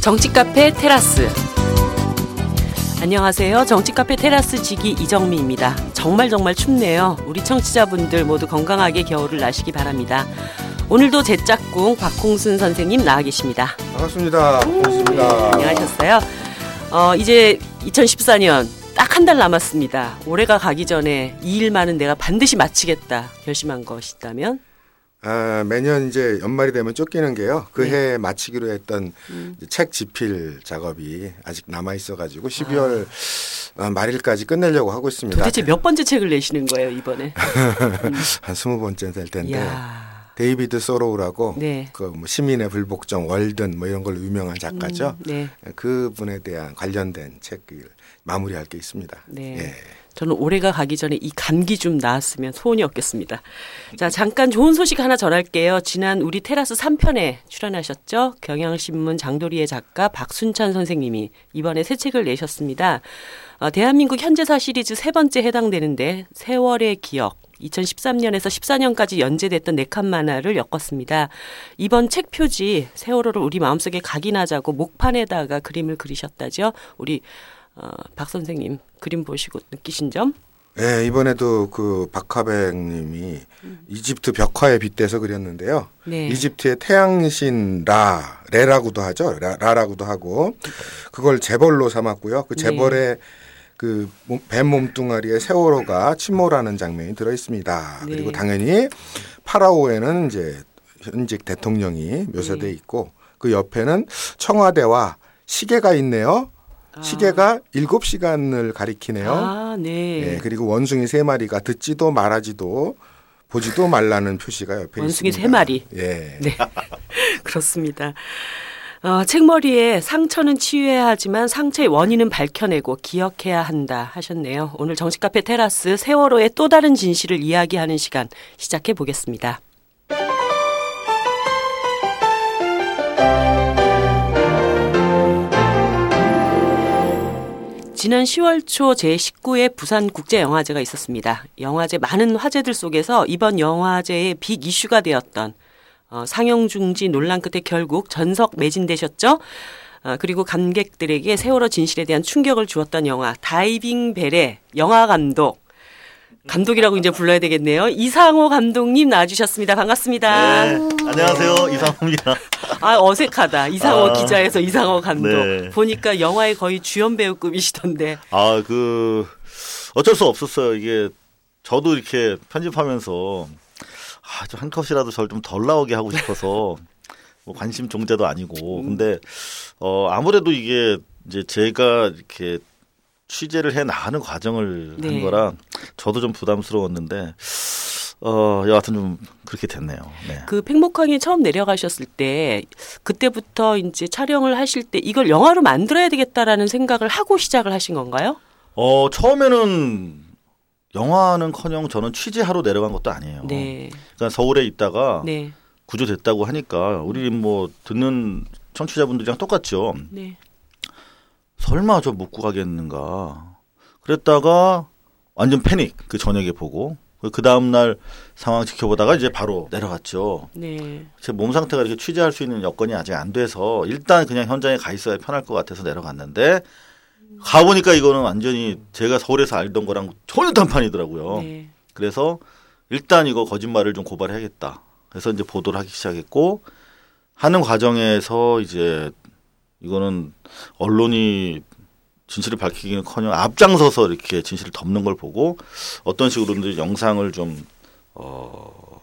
정치카페 테라스. 안녕하세요. 정치카페 테라스 지기 이정미입니다. 정말 정말 춥네요. 우리 청취자분들 모두 건강하게 겨울을 나시기 바랍니다. 오늘도 제 짝꿍 박홍순 선생님 나와 계십니다. 반갑습니다. 반갑습니다. 안녕하셨어요. 어, 이제 2014년 딱 한 달 남았습니다. 올해가 가기 전에 이 일만은 내가 반드시 마치겠다 결심한 것이 있다면? 아, 매년 이제 연말이 되면 쫓기는 게요. 그 네. 해 마치기로 했던 음. 책 집필 작업이 아직 남아 있어가지고 12월 어, 말일까지 끝내려고 하고 있습니다. 도대체 몇 번째 책을 내시는 거예요, 이번에? 한 스무 번째 될 텐데. 이야. 데이비드 소로우라고 네. 그뭐 시민의 불복종 월든 뭐 이런 걸로 유명한 작가죠. 음, 네. 그분에 대한 관련된 책을 마무리할 게 있습니다. 네. 예. 저는 올해가 가기 전에 이 감기 좀 나았으면 소원이 없겠습니다. 자, 잠깐 좋은 소식 하나 전할게요. 지난 우리 테라스 3편에 출연하셨죠? 경향신문 장도리의 작가 박순찬 선생님이 이번에 새 책을 내셨습니다. 어, 대한민국 현대사 시리즈 세 번째 해당되는데 세월의 기억. 2013년에서 14년까지 연재됐던 네 칸 만화를 엮었습니다. 이번 책 표지 세월호를 우리 마음속에 각인하자고 목판에다가 그림을 그리셨다죠. 우리 어, 박 선생님 그림 보시고 느끼신 점? 예, 이번에도 그 박하백님이 이집트 벽화에 빗대서 그렸는데요. 네. 이집트의 태양신 라, 레라고도 하죠. 라, 라라고도 하고 그걸 재벌로 삼았고요. 그 네. 재벌의 그뱀 몸뚱아리에 세월호가 침몰하는 장면이 들어 있습니다. 네. 그리고 당연히 파라오에는 이제 현직 대통령이 묘사돼 네. 있고 그 옆에는 청와대와 시계가 있네요. 시계가 일곱 시간을 가리키네요. 아, 네. 예, 그리고 원숭이 세 마리가 듣지도 말하지도 보지도 말라는 표시가 옆에 원숭이 있습니다. 세 마리. 예. 네. 그렇습니다. 어, 책머리에 상처는 치유해야 하지만 상처의 원인은 밝혀내고 기억해야 한다 하셨네요. 오늘 정치카페 테라스 세월호의 또 다른 진실을 이야기하는 시간 시작해 보겠습니다. 지난 10월 초 제19회 부산국제영화제가 있었습니다. 영화제 많은 화제들 속에서 이번 영화제의 빅 이슈가 되었던 어, 상영 중지 논란 끝에 결국 전석 매진되셨죠. 어, 그리고 관객들에게 세월호 진실에 대한 충격을 주었던 영화 다이빙 벨의 영화 감독 감독이라고 이제 불러야 되겠네요. 이상호 감독님 나와주셨습니다. 반갑습니다. 네, 안녕하세요 이상호입니다. 아 어색하다. 이상호 아, 기자에서 이상호 감독 네. 보니까 영화의 거의 주연 배우급이시던데. 아 그 어쩔 수 없었어요. 이게 저도 이렇게 편집하면서 아 좀 한 컷이라도 저를 좀 덜 나오게 하고 싶어서 뭐 관심 종자도 아니고 근데 어 아무래도 이게 이제 제가 이렇게 취재를 해 나가는 과정을 네. 한 거라 저도 좀 부담스러웠는데 어 여하튼 좀 그렇게 됐네요. 네. 그 팽목항에 처음 내려가셨을 때 그때부터 이제 촬영을 하실 때 이걸 영화로 만들어야 되겠다라는 생각을 하고 시작을 하신 건가요? 어 처음에는 영화는커녕 저는 취재하러 내려간 것도 아니에요. 네. 그러니까 서울에 있다가 네. 구조됐다고 하니까 우리 뭐 듣는 청취자분들이랑 똑같죠. 네. 설마 저 못 구하겠는가. 그랬다가 완전 패닉 그 저녁에 보고 그 다음 날 상황 지켜보다가 이제 바로 내려갔죠. 네. 제 몸 상태가 이렇게 취재할 수 있는 여건이 아직 안 돼서 일단 그냥 현장에 가 있어야 편할 것 같아서 내려갔는데 가 보니까 이거는 완전히 제가 서울에서 알던 거랑 전혀 단판이더라고요. 네. 그래서 일단 이거 거짓말을 좀 고발해야겠다. 그래서 이제 보도를 하기 시작했고 하는 과정에서 이제 이거는 언론이 진실을 밝히기는커녕 앞장서서 이렇게 진실을 덮는 걸 보고 어떤 식으로든 영상을 좀 어,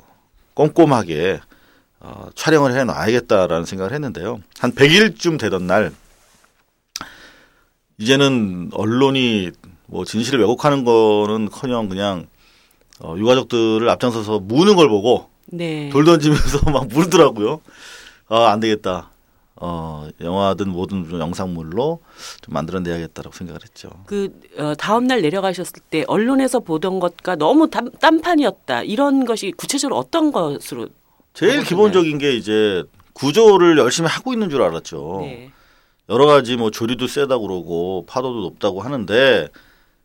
꼼꼼하게 어, 촬영을 해 놔야겠다라는 생각을 했는데요. 한 100일쯤 되던 날 이제는 언론이 뭐 진실을 왜곡하는 거는커녕 그냥 어, 유가족들을 앞장서서 무는 걸 보고 네. 돌 던지면서 막 물더라고요. 아, 안 되겠다. 어, 영화든 뭐든 좀 영상물로 좀 만들어내야겠다라고 생각을 했죠. 그 어, 다음 날 내려가셨을 때 언론에서 보던 것과 너무 딴, 딴판이었다. 이런 것이 구체적으로 어떤 것으로 제일 기본적인 게 이제 구조를 열심히 하고 있는 줄 알았죠. 네. 여러 가지 뭐 조리도 세다고 그러고 파도도 높다고 하는데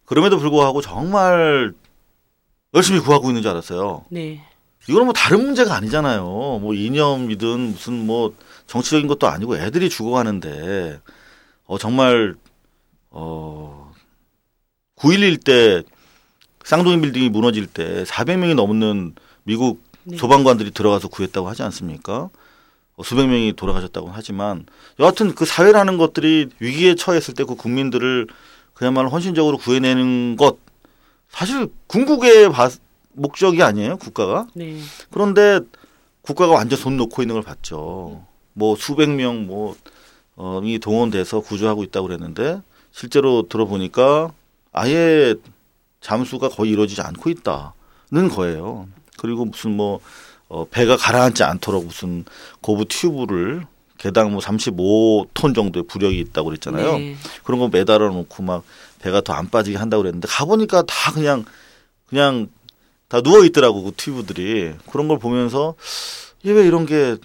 그럼에도 불구하고 정말 열심히 구하고 있는 줄 알았어요. 네. 이거는 뭐 다른 문제가 아니잖아요. 뭐 이념이든 무슨 뭐 정치적인 것도 아니고 애들이 죽어가는데 어 정말 어 9.11 때 쌍둥이 빌딩이 무너질 때 400명이 넘는 미국 네. 소방관들이 들어가서 구했다고 하지 않습니까? 어, 수백 명이 돌아가셨다고 하지만 여하튼 그 사회라는 것들이 위기에 처했을 때 그 국민들을 그야말로 헌신적으로 구해내는 것 사실 궁극의 바- 목적이 아니에요 국가가 네. 그런데 국가가 완전 손 놓고 있는 걸 봤죠. 뭐 수백 명 뭐, 어, 이 동원돼서 구조하고 있다고 그랬는데 실제로 들어보니까 아예 잠수가 거의 이루어지지 않고 있다는 거예요. 그리고 무슨 뭐, 어, 배가 가라앉지 않도록 무슨 고부 튜브를 개당 뭐 35톤 정도의 부력이 있다고 그랬잖아요. 네. 그런 거 매달아 놓고 막 배가 더 안 빠지게 한다고 그랬는데 가보니까 다 그냥 그냥 다 누워 있더라고 그 튜브들이 그런 걸 보면서 이게 왜 이런 게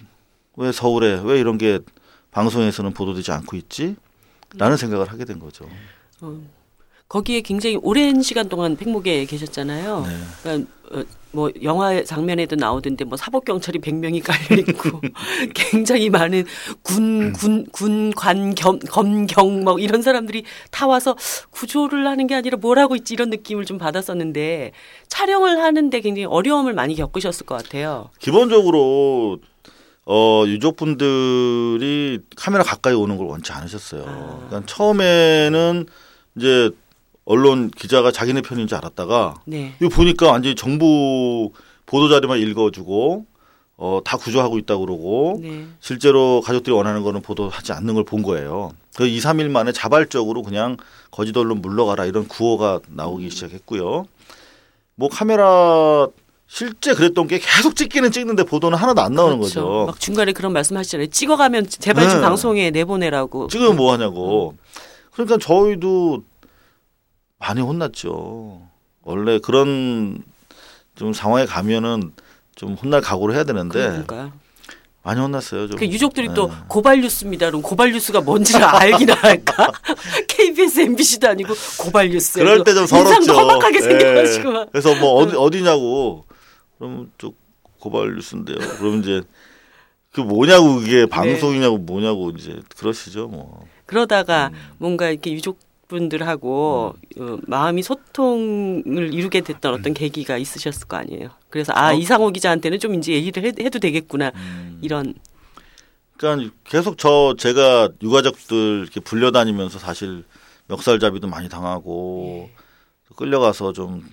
왜 서울에 왜 이런 게 방송에서는 보도되지 않고 있지? 라는 생각을 하게 된 거죠. 거기에 굉장히 오랜 시간 동안 팽목에 계셨잖아요. 네. 그러니까 어, 뭐 영화 장면에도 나오던데 뭐 사법 경찰이 100명이 깔려 있고 굉장히 많은 군 군 군관 겸 검경 뭐 이런 사람들이 다 와서 구조를 하는 게 아니라 뭘 하고 있지 이런 느낌을 좀 받았었는데 촬영을 하는데 굉장히 어려움을 많이 겪으셨을 것 같아요. 기본적으로 어 유족분들이 카메라 가까이 오는 걸 원치 않으셨어요. 아. 그러니까 처음에는 이제 언론 기자가 자기네 편인 줄 알았다가 네. 이거 보니까 완전히 정부 보도 자료만 읽어주고 어 다 구조하고 있다 고 그러고 네. 실제로 가족들이 원하는 거는 보도하지 않는 걸 본 거예요. 그 2, 3일 만에 자발적으로 그냥 거짓 언론 물러가라 이런 구호가 나오기 시작했고요. 뭐 카메라 실제 그랬던 게 계속 찍기는 찍는데 보도는 하나도 안 나오는 그렇죠. 거죠. 막 중간에 그런 말씀하시잖아요. 찍어가면 제발 좀 네. 방송에 내보내라고. 지금 뭐 하냐고. 그러니까 저희도 많이 혼났죠. 원래 그런 좀 상황에 가면은 좀 혼날 각오를 해야 되는데 그러니까. 많이 혼났어요. 좀. 그 유족들이 또 네. 고발 뉴스입니다. 그럼 고발 뉴스가 뭔지를 알기나 할까? KBS, MBC도 아니고 고발 뉴스. 그럴 때 좀 서럽죠. 인상도 험악하게 예. 생겨가지고 막. 그래서 뭐 어디 어디냐고 그럼 저 고발 뉴스인데요. 그럼 이제 그 뭐냐고 그게 방송이냐고 뭐냐고 이제 그러시죠 뭐. 그러다가 음. 뭔가 이렇게 유족분들하고 어, 마음이 소통을 이루게 됐던 음. 어떤 계기가 있으셨을 거 아니에요. 그래서 아 어? 이상호 기자한테는 좀 이제 얘기를 해, 해도 되겠구나 음. 이런 그러니까 계속 저 제가 유가족들 이렇게 불려다니면서 사실 멱살잡이도 많이 당하고 끌려가서 좀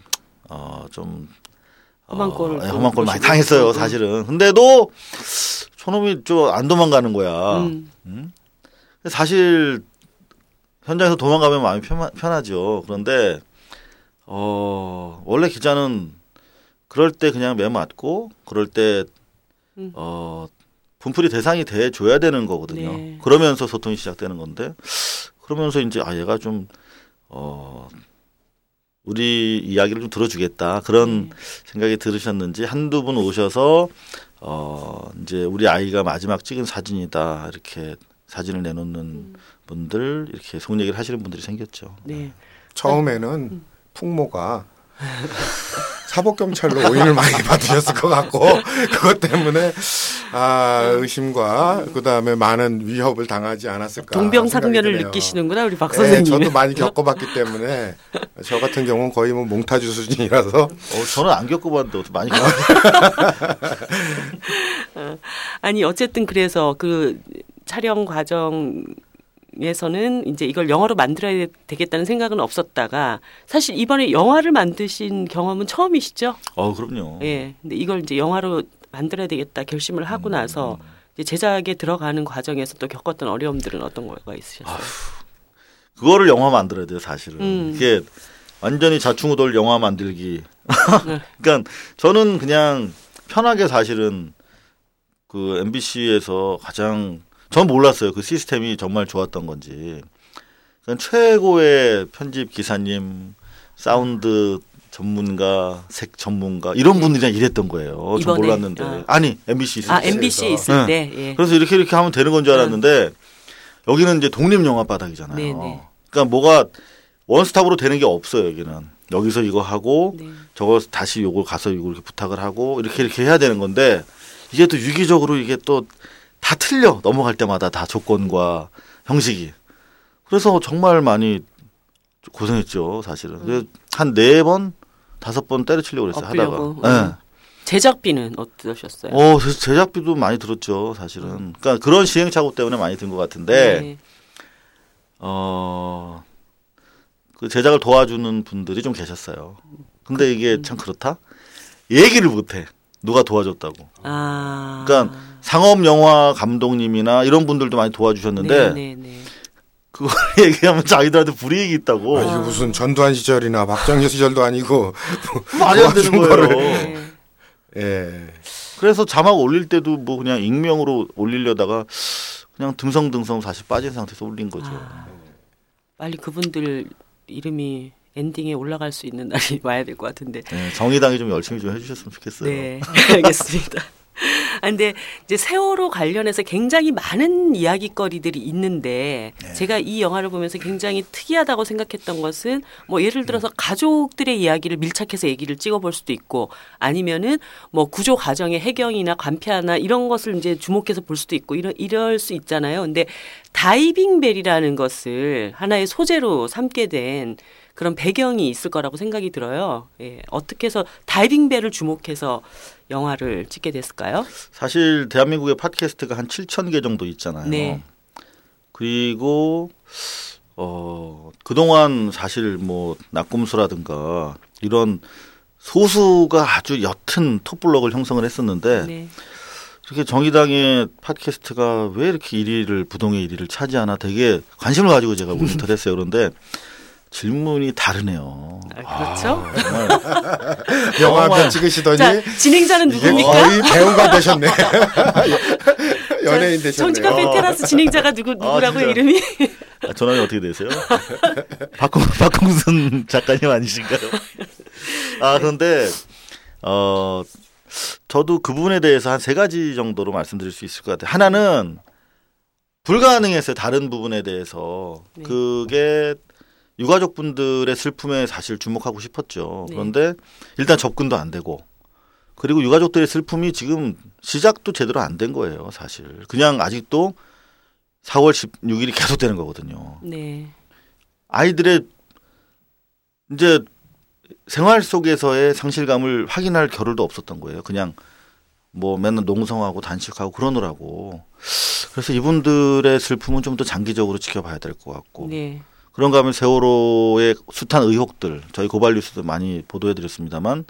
어, 좀 험한 꼴을 예, 또 험한 꼴 많이. 당했어요 음. 사실은. 근데도 저놈이 좀안 도망가는 거야. 음, 음? 사실 현장에서 도망가면 마음이 편, 편하죠. 그런데 어 원래 기자는 그럴 때 그냥 매 맞고 그럴 때 음. 어, 분풀이 대상이 돼 줘야 되는 거거든요. 네. 그러면서 소통이 시작되는 건데 그러면서 이제 아 얘가 좀 어, 우리 이야기를 좀 들어주겠다 그런 네. 생각이 들으셨는지 한두 분 오셔서 어 이제 우리 아이가 마지막 찍은 사진이다 이렇게 사진을 내놓는 분들 이렇게 속 얘기를 하시는 분들이 생겼죠. 네. 처음에는 풍모가 사법 경찰로 오인을 많이 받으셨을 것 같고 그것 때문에 아 의심과 그 다음에 많은 위협을 당하지 않았을까 동병상련을. 느끼시는구나 우리 박 네, 선생님. 저도 많이 겪어봤기 때문에 저 같은 경우는 거의 뭐 몽타주 수준이라서 어, 저는 안 겪어봤는데 어떻게 많이 겪어 아니 어쨌든 그래서 그 촬영 과정 에서는 이제 이걸 영화로 만들어야 되겠다는 생각은 없었다가 사실 이번에 영화를 만드신 경험은 처음이시죠? 어 그럼요. 예. 근데 이걸 이제 영화로 만들어야 되겠다 결심을 하고 나서 이제 제작에 들어가는 과정에서 또 겪었던 어려움들은 어떤 거가 있으셨어요? 그거를 영화 만들어야 돼요, 사실은. 음. 이게 완전히 자충우돌 영화 만들기. 네. 그러니까 저는 그냥 편하게 사실은 그 MBC에서 가장 전 몰랐어요. 그 시스템이 정말 좋았던 건지. 그냥 최고의 편집 기사님, 사운드 전문가, 색 전문가 이런 분들이랑 일했던 거예요. 전? 몰랐는데. 아. 아니 MBC 있을 아 때. MBC에 있을 네. 때 예. 그래서 이렇게 이렇게 하면 되는 건 줄 알았는데 여기는 이제 독립 영화 바닥이잖아요. 네, 네. 그러니까 뭐가 원스톱으로 되는 게 없어요 여기는. 여기서 이거 하고 네. 저거 다시 요걸 가서 이거 이렇게 부탁을 하고 이렇게 이렇게 해야 되는 건데 이게 또 유기적으로 이게 또 다 틀려 넘어갈 때마다 다 조건과 형식이 그래서 정말 많이 고생했죠 사실은 그래서 한네 번 다섯 번 때려치려고 그랬어요 엎으려고. 하다가 음. 제작비는 어떠셨어요? 어, 제작비도 많이 들었죠, 사실은. 그러니까 그런 시행착오 때문에 많이 든 것 같은데, 네. 어, 그 제작을 도와주는 분들이 좀 계셨어요. 근데 음. 이게 참 그렇다? 얘기를 못해. 누가 도와줬다고. 아. 그러니까 상업 영화 감독님이나 이런 분들도 많이 도와주셨는데, 네, 네, 네. 그걸 얘기하면 자기들한테 불이익이 있다고. 아, 이게 무슨 전두환 시절이나 박정희 시절도 아니고 말이 안 되는 거예요. 네. 예. 그래서 자막 올릴 때도 뭐 그냥 익명으로 올리려다가 그냥 등성등성 사실 빠진 상태에서 올린 거죠. 아, 빨리 그분들 이름이 엔딩에 올라갈 수 있는 날이 와야 될 것 같은데. 네, 정의당이 좀 열심히 좀 해주셨으면 좋겠어요. 네, 알겠습니다. 아, 근데 이제 세월호 관련해서 굉장히 많은 이야기거리들이 있는데 네. 제가 이 영화를 보면서 굉장히 특이하다고 생각했던 것은 뭐 예를 들어서 가족들의 이야기를 밀착해서 얘기를 찍어볼 수도 있고 아니면은 뭐 구조 과정의 해경이나 관피아나 이런 것을 이제 주목해서 볼 수도 있고 이런 이럴 수 있잖아요. 근데 다이빙 벨이라는 것을 하나의 소재로 삼게 된 그런 배경이 있을 거라고 생각이 들어요. 예, 어떻게 해서 다이빙 벨을 주목해서 영화를 찍게 됐을까요? 사실 대한민국의 팟캐스트가 한 7천 개 정도 있잖아요. 네. 그리고 어 그동안 사실 뭐 낙곰수라든가 이런 소수가 아주 옅은 톱블럭을 형성을 했었는데 네. 이렇게 정의당의 팟캐스트가 왜 이렇게 1위를 부동의 1위를 차지하나 되게 관심을 가지고 제가 모니터를 했어요. 그런데 질문이 다르네요. 아, 그렇죠. 아, 영화 한. 편 찍으시더니 자, 진행자는 누굽니까? 거의 배우가 되셨네. 연예인 되셨네요. 정치카페 테라스 진행자가 누구 누구라고요 진짜. 이름이? 아, 전화는 어떻게 되세요? 박홍, 박홍순 작가님 아니신가요? 아, 그런데, 어, 저도 그 부분에 대해서 한 세 가지 정도로 말씀드릴 수 있을 것 같아요. 하나는 불가능했어요. 다른 부분에 대해서. 네. 그게 유가족분들의 슬픔에 사실 주목하고 싶었죠. 네. 그런데 일단 접근도 안 되고 그리고 유가족들의 슬픔이 지금 시작도 제대로 안 된 거예요. 사실. 그냥 아직도 4월 16일이 계속되는 거거든요. 네. 아이들의 이제 생활 속에서의 상실감을 확인할 겨를도 없었던 거예요. 그냥 뭐 맨날 농성하고 단식하고 그러느라고. 그래서 이분들의 슬픔은 좀 더 장기적으로 지켜봐야 될 것 같고. 네. 그런가 하면 세월호의 숱한 의혹들 저희 고발 뉴스도 많이 보도해 드렸습니다만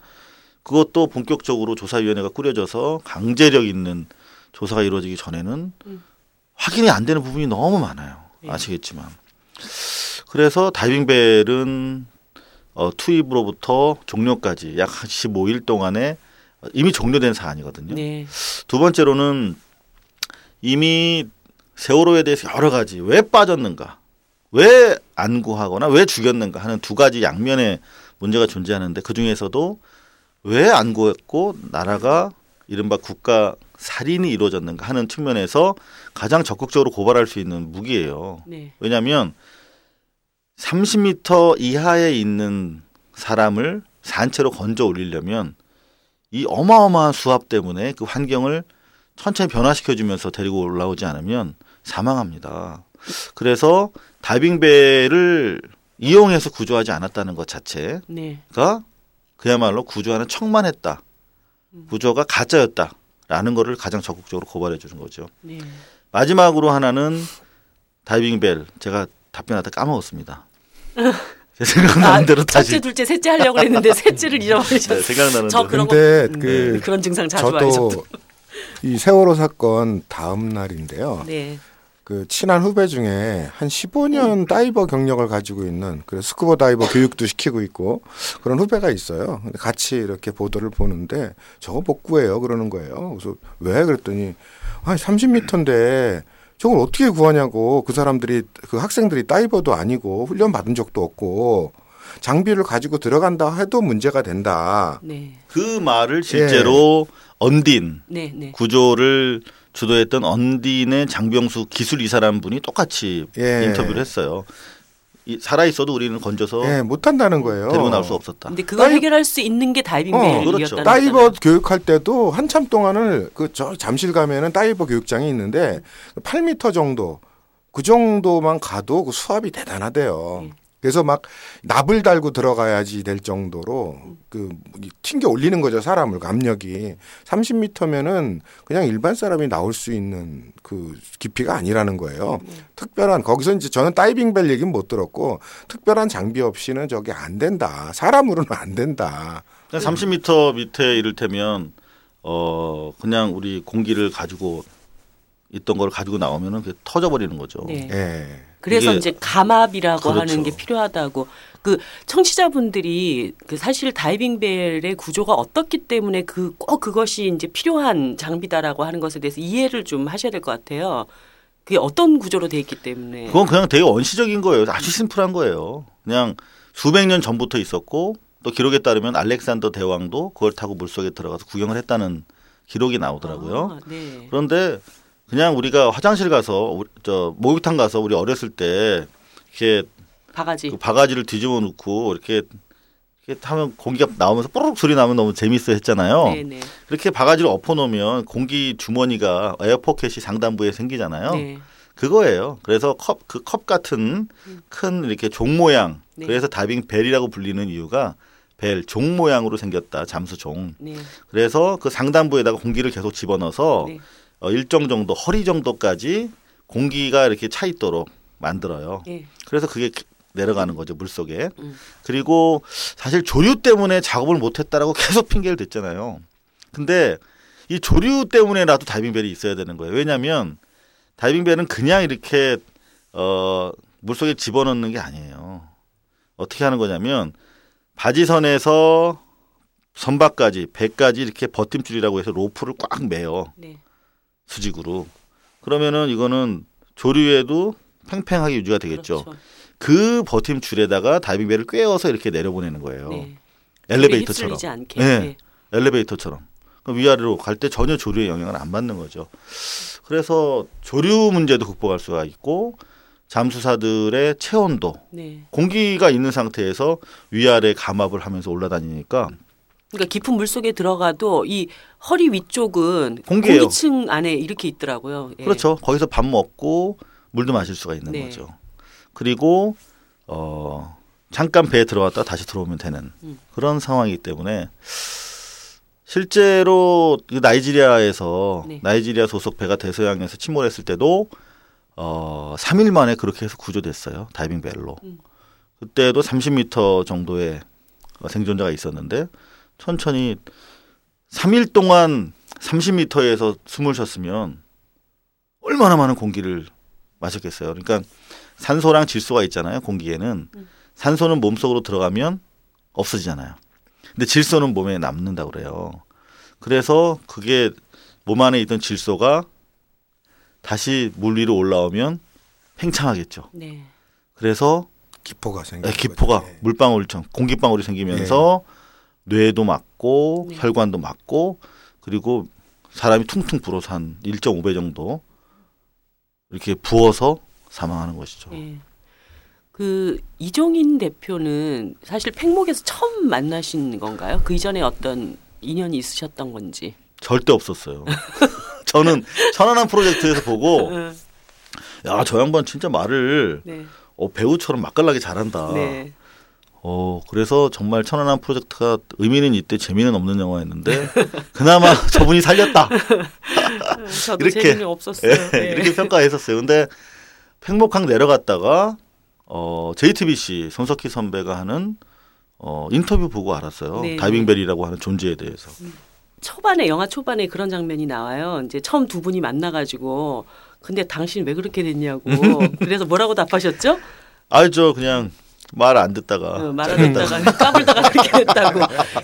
그것도 본격적으로 조사위원회가 꾸려져서 강제력 있는 조사가 이루어지기 전에는 음. 확인이 안 되는 부분이 너무 많아요. 네. 아시겠지만. 그래서 다이빙벨은 어, 투입으로부터 종료까지 약 15일 동안에 이미 종료된 사안이거든요. 네. 두 번째로는 이미 세월호에 대해서 여러 가지 왜 빠졌는가, 왜 안 구하거나 왜 죽였는가 하는 두 가지 양면의 문제가 존재하는데 그 중에서도 왜 안 구했고 나라가 이른바 국가 살인이 이루어졌는가 하는 측면에서 가장 적극적으로 고발할 수 있는 무기예요. 네. 왜냐하면 30m 이하에 있는 사람을 산채로 건져 올리려면 이 어마어마한 수압 때문에 그 환경을 천천히 변화시켜주면서 데리고 올라오지 않으면 사망합니다. 그래서 다이빙배를 이용해서 구조하지 않았다는 것 자체가 네. 그야말로 구조하는 척만 했다. 구조가 가짜였다라는 거를 가장 적극적으로 고발해 주는 거죠. 네. 마지막으로 하나는 다이빙벨 제가 답변하다 까먹었습니다. 제 생각나는 아, 대로 첫째, 다시 둘째, 셋째 하려고 했는데 셋째를 잃어버리셨어요. 네, 생각나는 저. 그런 근데 거, 그 네, 그런 증상 자주 와요. 저도 저도. 이 세월호 사건 다음 날인데요. 네. 그 친한 후배 중에 한 15년 다이버 경력을 가지고 있는 그 스쿠버 다이버 교육도 시키고 있고 그런 후배가 있어요. 근데 같이 이렇게 보도를 보는데 저거 못 구해요 그러는 거예요. 그래서 왜 그랬더니 아니 30m인데 저걸 어떻게 구하냐고 그 사람들이 그 학생들이 다이버도 아니고 훈련 받은 적도 없고 장비를 가지고 들어간다 해도 문제가 된다. 네. 그 말을 실제로 언딘 네. 네. 구조를 주도했던 언딘의 장병수 기술 이사라는 분이 똑같이 예. 인터뷰를 했어요. 이- 살아 있어도 우리는 건져서 예, 못 한다는 거예요. 데리고 나올 수 없었다. 근데 그걸 다이- 해결할 수 있는 게 다이빙 어, 그렇죠. 다이버 거잖아요. 교육할 때도 한참 동안을 그 저 잠실 가면은 다이버 교육장이 있는데 8m 정도 그 정도만 가도 그 수압이 대단하대요. 네. 그래서 막 납을 달고 들어가야지 될 정도로 그 튕겨 올리는 거죠 사람을 그 압력이 30m면은 그냥 일반 사람이 나올 수 있는 그 깊이가 아니라는 거예요. 특별한 거기서 이제 저는 다이빙 벨 얘기는 못 들었고 특별한 장비 없이는 저게 안 된다. 사람으로는 안 된다. 그냥 30m 밑에 이를테면 어 그냥 우리 공기를 가지고 있던 걸 가지고 나오면은 그게 터져버리는 거죠. 네. 예. 그래서 이제 감압이라고 그렇죠. 하는 게 필요하다고 그 청취자분들이 그 사실 다이빙 벨의 구조가 어떻기 때문에 그 꼭 그것이 이제 필요한 장비다라고 하는 것에 대해서 이해를 좀 하셔야 될 것 같아요. 그게 어떤 구조로 돼 있기 때문에 그건 그냥 되게 원시적인 거예요. 아주 심플한 거예요. 그냥 수백 년 전부터 있었고 또 기록에 따르면 알렉산더 대왕도 그걸 타고 물속에 들어가서 구경을 했다는 기록이 나오더라고요. 아, 네. 그런데 그냥 우리가 화장실 가서 저 목욕탕 가서 우리 어렸을 때 이렇게 바가지. 그 바가지를 뒤집어 놓고 이렇게 이렇게 하면 공기가 나오면서 뽀록 소리 나면 너무 재밌어 했잖아요. 네네. 그렇게 바가지를 엎어 놓으면 공기 주머니가 에어포켓이 상단부에 생기잖아요. 네. 그거예요. 그래서 컵 그 컵 같은 큰 이렇게 종 모양. 네. 그래서 다빙 벨이라고 불리는 이유가 벨 종 모양으로 생겼다. 잠수 종. 네. 그래서 그 상단부에다가 공기를 계속 집어넣어서 네. 어, 일정 정도 허리 정도까지 공기가 이렇게 차 있도록 만들어요. 네. 그래서 그게 내려가는 거죠 물 속에. 음. 그리고 사실 조류 때문에 작업을 못했다라고 계속 핑계를 댔잖아요. 근데 이 조류 때문에라도 다이빙벨이 있어야 되는 거예요. 왜냐하면 다이빙벨은 그냥 이렇게 어 물 속에 집어넣는 게 아니에요. 어떻게 하는 거냐면 바지선에서 선박까지 배까지 이렇게 버팀줄이라고 해서 로프를 꽉 매요 네. 수직으로. 그러면은 이거는 조류에도 팽팽하게 유지가 되겠죠. 그렇죠. 그 버팀 줄에다가 다이빙벨을 꿰어서 이렇게 내려보내는 거예요. 네. 엘리베이터처럼. 않게. 네. 네. 엘리베이터처럼. 위아래로 갈 때 전혀 조류의 영향을 안 받는 거죠. 그래서 조류 문제도 극복할 수가 있고 잠수사들의 체온도 네. 공기가 있는 상태에서 위아래 감압을 하면서 올라다니니까 그러니까 깊은 물 속에 들어가도 이 허리 위쪽은 공기예요. 공기층 안에 이렇게 있더라고요. 예. 그렇죠. 거기서 밥 먹고 물도 마실 수가 있는 네. 거죠. 그리고 어 잠깐 배에 들어갔다 다시 들어오면 되는 음. 그런 상황이기 때문에 실제로 그 나이지리아에서 네. 나이지리아 소속 배가 대서양에서 침몰했을 때도 어 3일 만에 그렇게 해서 구조됐어요. 다이빙 벨로. 음. 그때도 30m 정도의 어, 생존자가 있었는데 천천히 3일 동안 30m에서 숨을 쉬었으면 얼마나 많은 공기를 마셨겠어요. 그러니까 산소랑 질소가 있잖아요. 공기에는 음. 산소는 몸속으로 들어가면 없어지잖아요. 근데 질소는 몸에 남는다고 그래요. 그래서 그게 몸 안에 있던 질소가 다시 물 위로 올라오면 팽창하겠죠. 네. 그래서 기포가 생겨. 네, 기포가 물방울처럼 공기방울이 생기면서 뇌도 막고 네. 혈관도 막고 그리고 사람이 퉁퉁 불어서 한 1.5배 정도 이렇게 부어서 사망하는 것이죠. 예. 그 이종인 대표는 사실 팽목에서 처음 만나신 건가요? 그 이전에 어떤 인연이 있으셨던 건지. 절대 없었어요. 저는 천안함 프로젝트에서 보고 야 저 양반 진짜 말을 네. 어, 배우처럼 맛깔나게 잘한다. 네. 어 그래서 정말 천안함 프로젝트가 의미는 있대 재미는 없는 영화였는데 그나마 저분이 살렸다. 이렇게. 없었어요. 예, 네. 이렇게 평가했었어요. 근데 팽목항 내려갔다가 어 JTBC 손석희 선배가 하는 어 인터뷰 보고 알았어요. 네. 다이빙벨이라고 하는 존재에 대해서. 초반에 영화 초반에 그런 장면이 나와요. 이제 처음 두 분이 만나가지고 근데 당신 왜 그렇게 됐냐고. 그래서 뭐라고 답하셨죠? 알죠. 그냥 말 안 듣다가 어, 말안 듣다가 까불다가 그렇게 됐다고.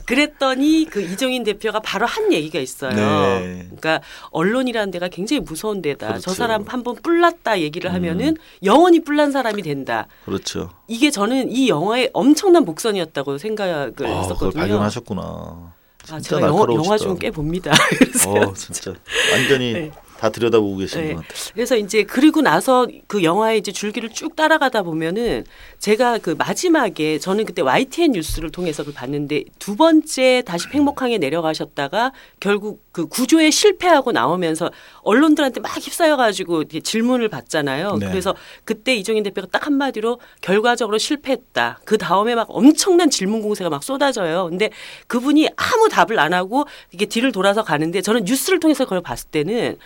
그랬더니 그 이종인 대표가 바로 한 얘기가 있어요. 네. 그러니까 언론이라는 데가 굉장히 무서운 데다. 저 그렇죠. 음. 사람 한 번 뿔났다 얘기를 하면은 영원히 뿔난 사람이 된다. 그렇죠. 이게 저는 이 영화의 엄청난 복선이었다고 생각을 아, 했었거든요. 발견하셨구나. 아, 진짜 제가 영화, 영화. 좀 꽤 봅니다. 어, 진짜 완전히 네. 다 들여다보고 계시는 네. 것 같아요. 그래서 이제 그리고 나서 그 영화의 이제 줄기를 쭉 따라가다 보면은 제가 그 마지막에 저는 그때 YTN 뉴스를 통해서 그걸 봤는데 두 번째 다시 팽목항에 내려가셨다가 결국 그 구조에 실패하고 나오면서 언론들한테 막 휩싸여 가지고 질문을 받잖아요. 네. 그래서 그때 이종인 대표가 딱 한마디로 결과적으로 실패했다. 그 다음에 막 엄청난 질문 공세가 막 쏟아져요. 근데 그분이 아무 답을 안 하고 이게 뒤를 돌아서 가는데 저는 뉴스를 통해서 그걸 봤을 때는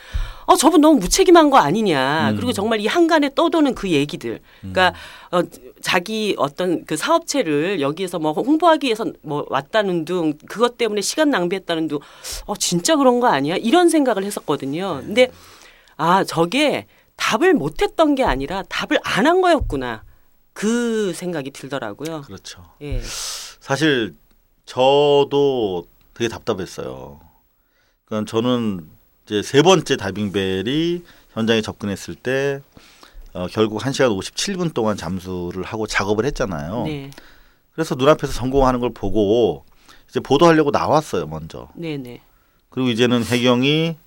어 저분 너무 무책임한 거 아니냐. 음. 그리고 정말 이 한간에 떠도는 그 얘기들. 그러니까 어 자기 어떤 그 사업체를 여기에서 뭐 홍보하기 위해서 뭐 왔다는 둥 그것 때문에 시간 낭비했다는 둥. 어 진짜 그런 거 아니야? 이런 생각을 했었거든요. 근데 아 저게 답을 못 했던 게 아니라 답을 안 한 거였구나. 그 생각이 들더라고요. 그렇죠. 예. 사실 저도 되게 답답했어요. 그러니까 저는 이제 세 번째 다이빙벨이 현장에 접근했을 때 어, 결국 1시간 57분 동안 잠수를 하고 작업을 했잖아요. 네. 그래서 눈앞에서 성공하는 걸 보고 이제 보도하려고 나왔어요, 먼저. 네, 네. 그리고 이제는 해경이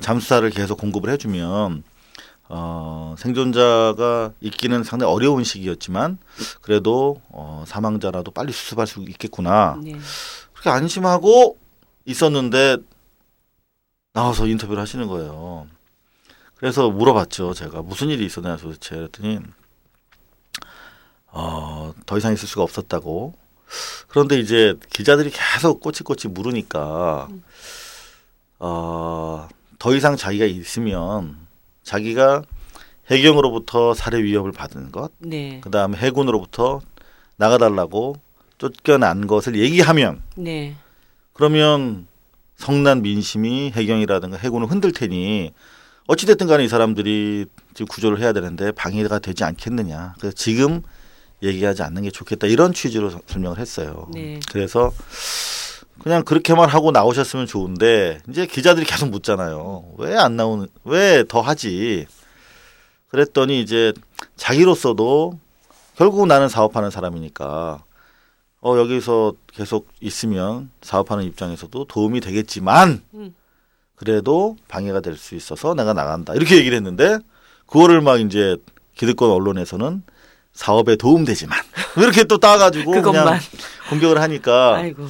잠수사를 계속 공급을 해주면 어, 생존자가 있기는 상당히 어려운 시기였지만 그래도 어, 사망자라도 빨리 수습할 수 있겠구나. 네. 그렇게 안심하고 있었는데 나와서 인터뷰를 하시는 거예요. 그래서 물어봤죠. 제가 무슨 일이 있었냐 도대체 그랬더니 어, 더 이상 있을 수가 없었다고. 그런데 이제 기자들이 계속 꼬치꼬치 물으니까 어, 더 이상 자기가 있으면 자기가 해경으로부터 살해 위협을 받은 것, 네. 그 다음에 해군으로부터 나가달라고 쫓겨난 것을 얘기하면 네. 그러면 성난 민심이 해경이라든가 해군을 흔들 테니 어찌됐든 간에 이 사람들이 지금 구조를 해야 되는데 방해가 되지 않겠느냐. 그래서 지금 얘기하지 않는 게 좋겠다. 이런 취지로 서- 설명을 했어요. 네. 그래서 그냥 그렇게만 하고 나오셨으면 좋은데 이제 기자들이 계속 묻잖아요. 왜 안 나오는 왜 더 하지? 그랬더니 이제 자기로서도 결국 나는 사업하는 사람이니까 어 여기서 계속 있으면 사업하는 입장에서도 도움이 되겠지만 음. 그래도 방해가 될 수 있어서 내가 나간다 이렇게 얘기를 했는데 그거를 막 이제 기득권 언론에서는 사업에 도움되지만 이렇게 또 따가지고. 그냥 공격을 하니까 아이고.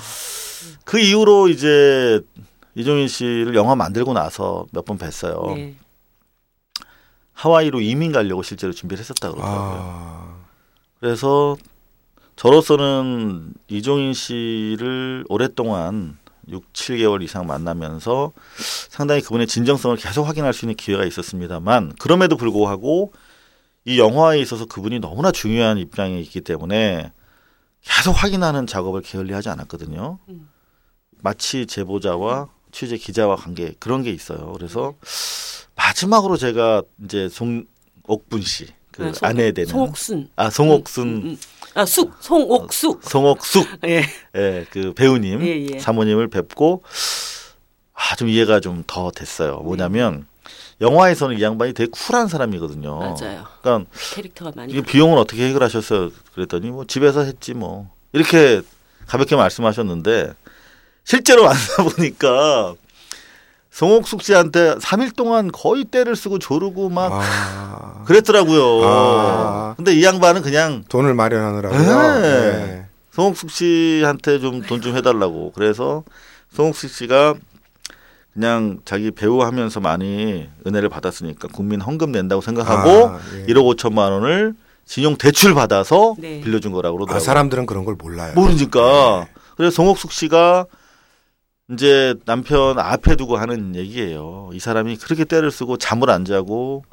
그 이후로 이제 이종인 씨를 영화 만들고 나서 몇 번 뵀어요. 네. 하와이로 이민 가려고 실제로 준비를 했었다 그러더라고요. 아, 그래서 저로서는 이종인 씨를 오랫동안 6, 7개월 이상 만나면서 상당히 그분의 진정성을 계속 확인할 수 있는 기회가 있었습니다만 그럼에도 불구하고 이 영화에 있어서 그분이 너무나 중요한 입장에 있기 때문에 계속 확인하는 작업을 게을리하지 않았거든요. 음. 마치 제보자와 취재 기자와 관계 그런 게 있어요. 그래서 마지막으로 제가 이제 송옥분 씨, 그 아, 송- 아내 되는 송옥순. 아 송옥순 음, 음. 아, 숙, 송옥숙. 송옥숙 예. 예, 그 배우님 예, 예. 사모님을 뵙고 아, 좀 이해가 좀 더 됐어요. 뭐냐면 영화에서는 이 양반이 되게 쿨한 사람이거든요. 맞아요. 그러니까 캐릭터가 많이. 이게 비용은 어떻게 해결하셨어요? 그랬더니 뭐 집에서 했지 뭐 이렇게 가볍게 말씀하셨는데 실제로 만나보니까 송옥숙 씨한테 3일 동안 거의 때를 쓰고 조르고 막 아, 그랬더라고요. 아. 근데 이 양반은 그냥 돈을 마련하느라고요. 네. 네. 송옥숙 씨한테 좀돈좀 해달라고. 그래서 송옥숙 씨가 그냥 자기 배우 하면서 많이 은혜를 받았으니까 국민 헌금 낸다고 생각하고 아, 예. 1억 5천만 원을 신용 대출 받아서 네. 빌려준 거라고 아, 그러더라고요. 사람들은 그런 걸 몰라요. 모르니까. 네. 그래서 송옥숙 씨가 이제 남편 앞에 두고 하는 얘기예요. 이 사람이 그렇게 때를 쓰고 잠을 안 자고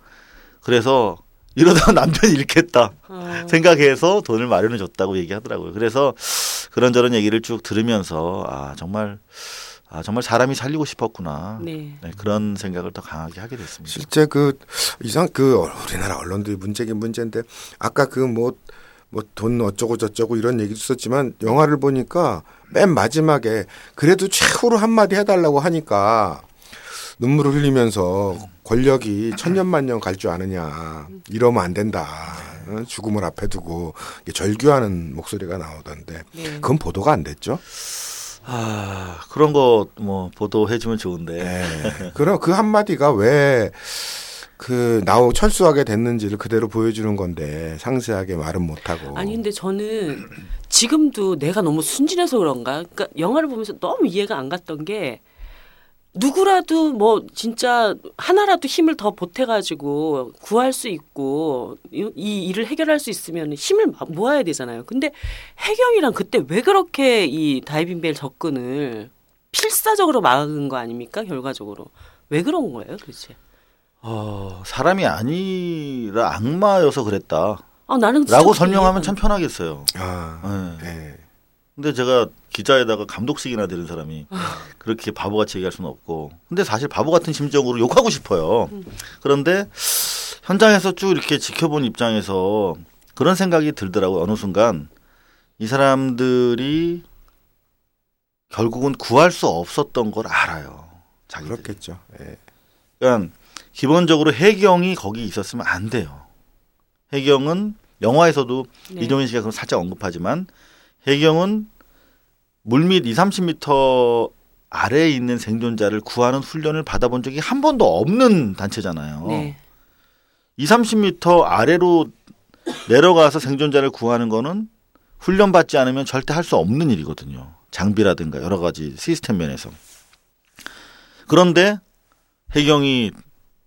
그래서 이러다가 남편이 잃겠다. 어, 생각해서 돈을 마련해 줬다고 얘기하더라고요. 그래서 그런저런 얘기를 쭉 들으면서 아 정말 아 정말 사람이 살리고 싶었구나. 네. 네, 그런 생각을 더 강하게 하게 됐습니다. 실제 그 이상 그 우리나라 언론들이 문제긴 문제인데 아까 그 뭐 뭐 돈 어쩌고 저쩌고 이런 얘기도 있었지만 영화를 보니까 맨 마지막에 그래도 최후로 한마디 해달라고 하니까 눈물을 흘리면서 권력이 천년만년 갈 줄 아느냐 이러면 안 된다 어? 죽음을 앞에 두고 절규하는 목소리가 나오던데 네. 그건 보도가 안 됐죠? 아 그런 거 뭐 보도해주면 좋은데. 네. 그럼 그 한마디가 왜 그 나오 철수하게 됐는지를 그대로 보여주는 건데 상세하게 말은 못하고. 아니 근데 저는 지금도 내가 너무 순진해서 그런가? 그러니까 영화를 보면서 너무 이해가 안 갔던 게 누구라도 뭐 진짜 하나라도 힘을 더 보태가지고 구할 수 있고 이, 이 일을 해결할 수 있으면 힘을 마- 모아야 되잖아요. 근데 해경이랑 그때 왜 그렇게 이 다이빙 벨 접근을 필사적으로 막은 거 아닙니까? 결과적으로 왜 그런 거예요, 도대체? 어, 사람이 아니라 악마여서 그랬다. 아 나는 라고 설명하면 참 편하겠어요. 아, 네. 네. 근데 제가 기자에다가 감독식이나 되는 사람이 그렇게 바보같이 얘기할 수는 없고. 근데 사실 바보 같은 심정으로 욕하고 싶어요. 그런데 현장에서 쭉 이렇게 지켜본 입장에서 그런 생각이 들더라고요. 어느 순간 이 사람들이 결국은 구할 수 없었던 걸 알아요. 자기들이. 그렇겠죠. 예. 그러니까 기본적으로 해경이 거기 있었으면 안 돼요. 해경은 영화에서도 네. 이종현 씨가 그럼 살짝 언급하지만 해경은 물밑 2, 30m 아래에 있는 생존자를 구하는 훈련을 받아본 적이 한 번도 없는 단체잖아요. 네. 2, 30m 아래로 내려가서 생존자를 구하는 거는 훈련받지 않으면 절대 할 수 없는 일이거든요. 장비라든가 여러 가지 시스템 면에서. 그런데 해경이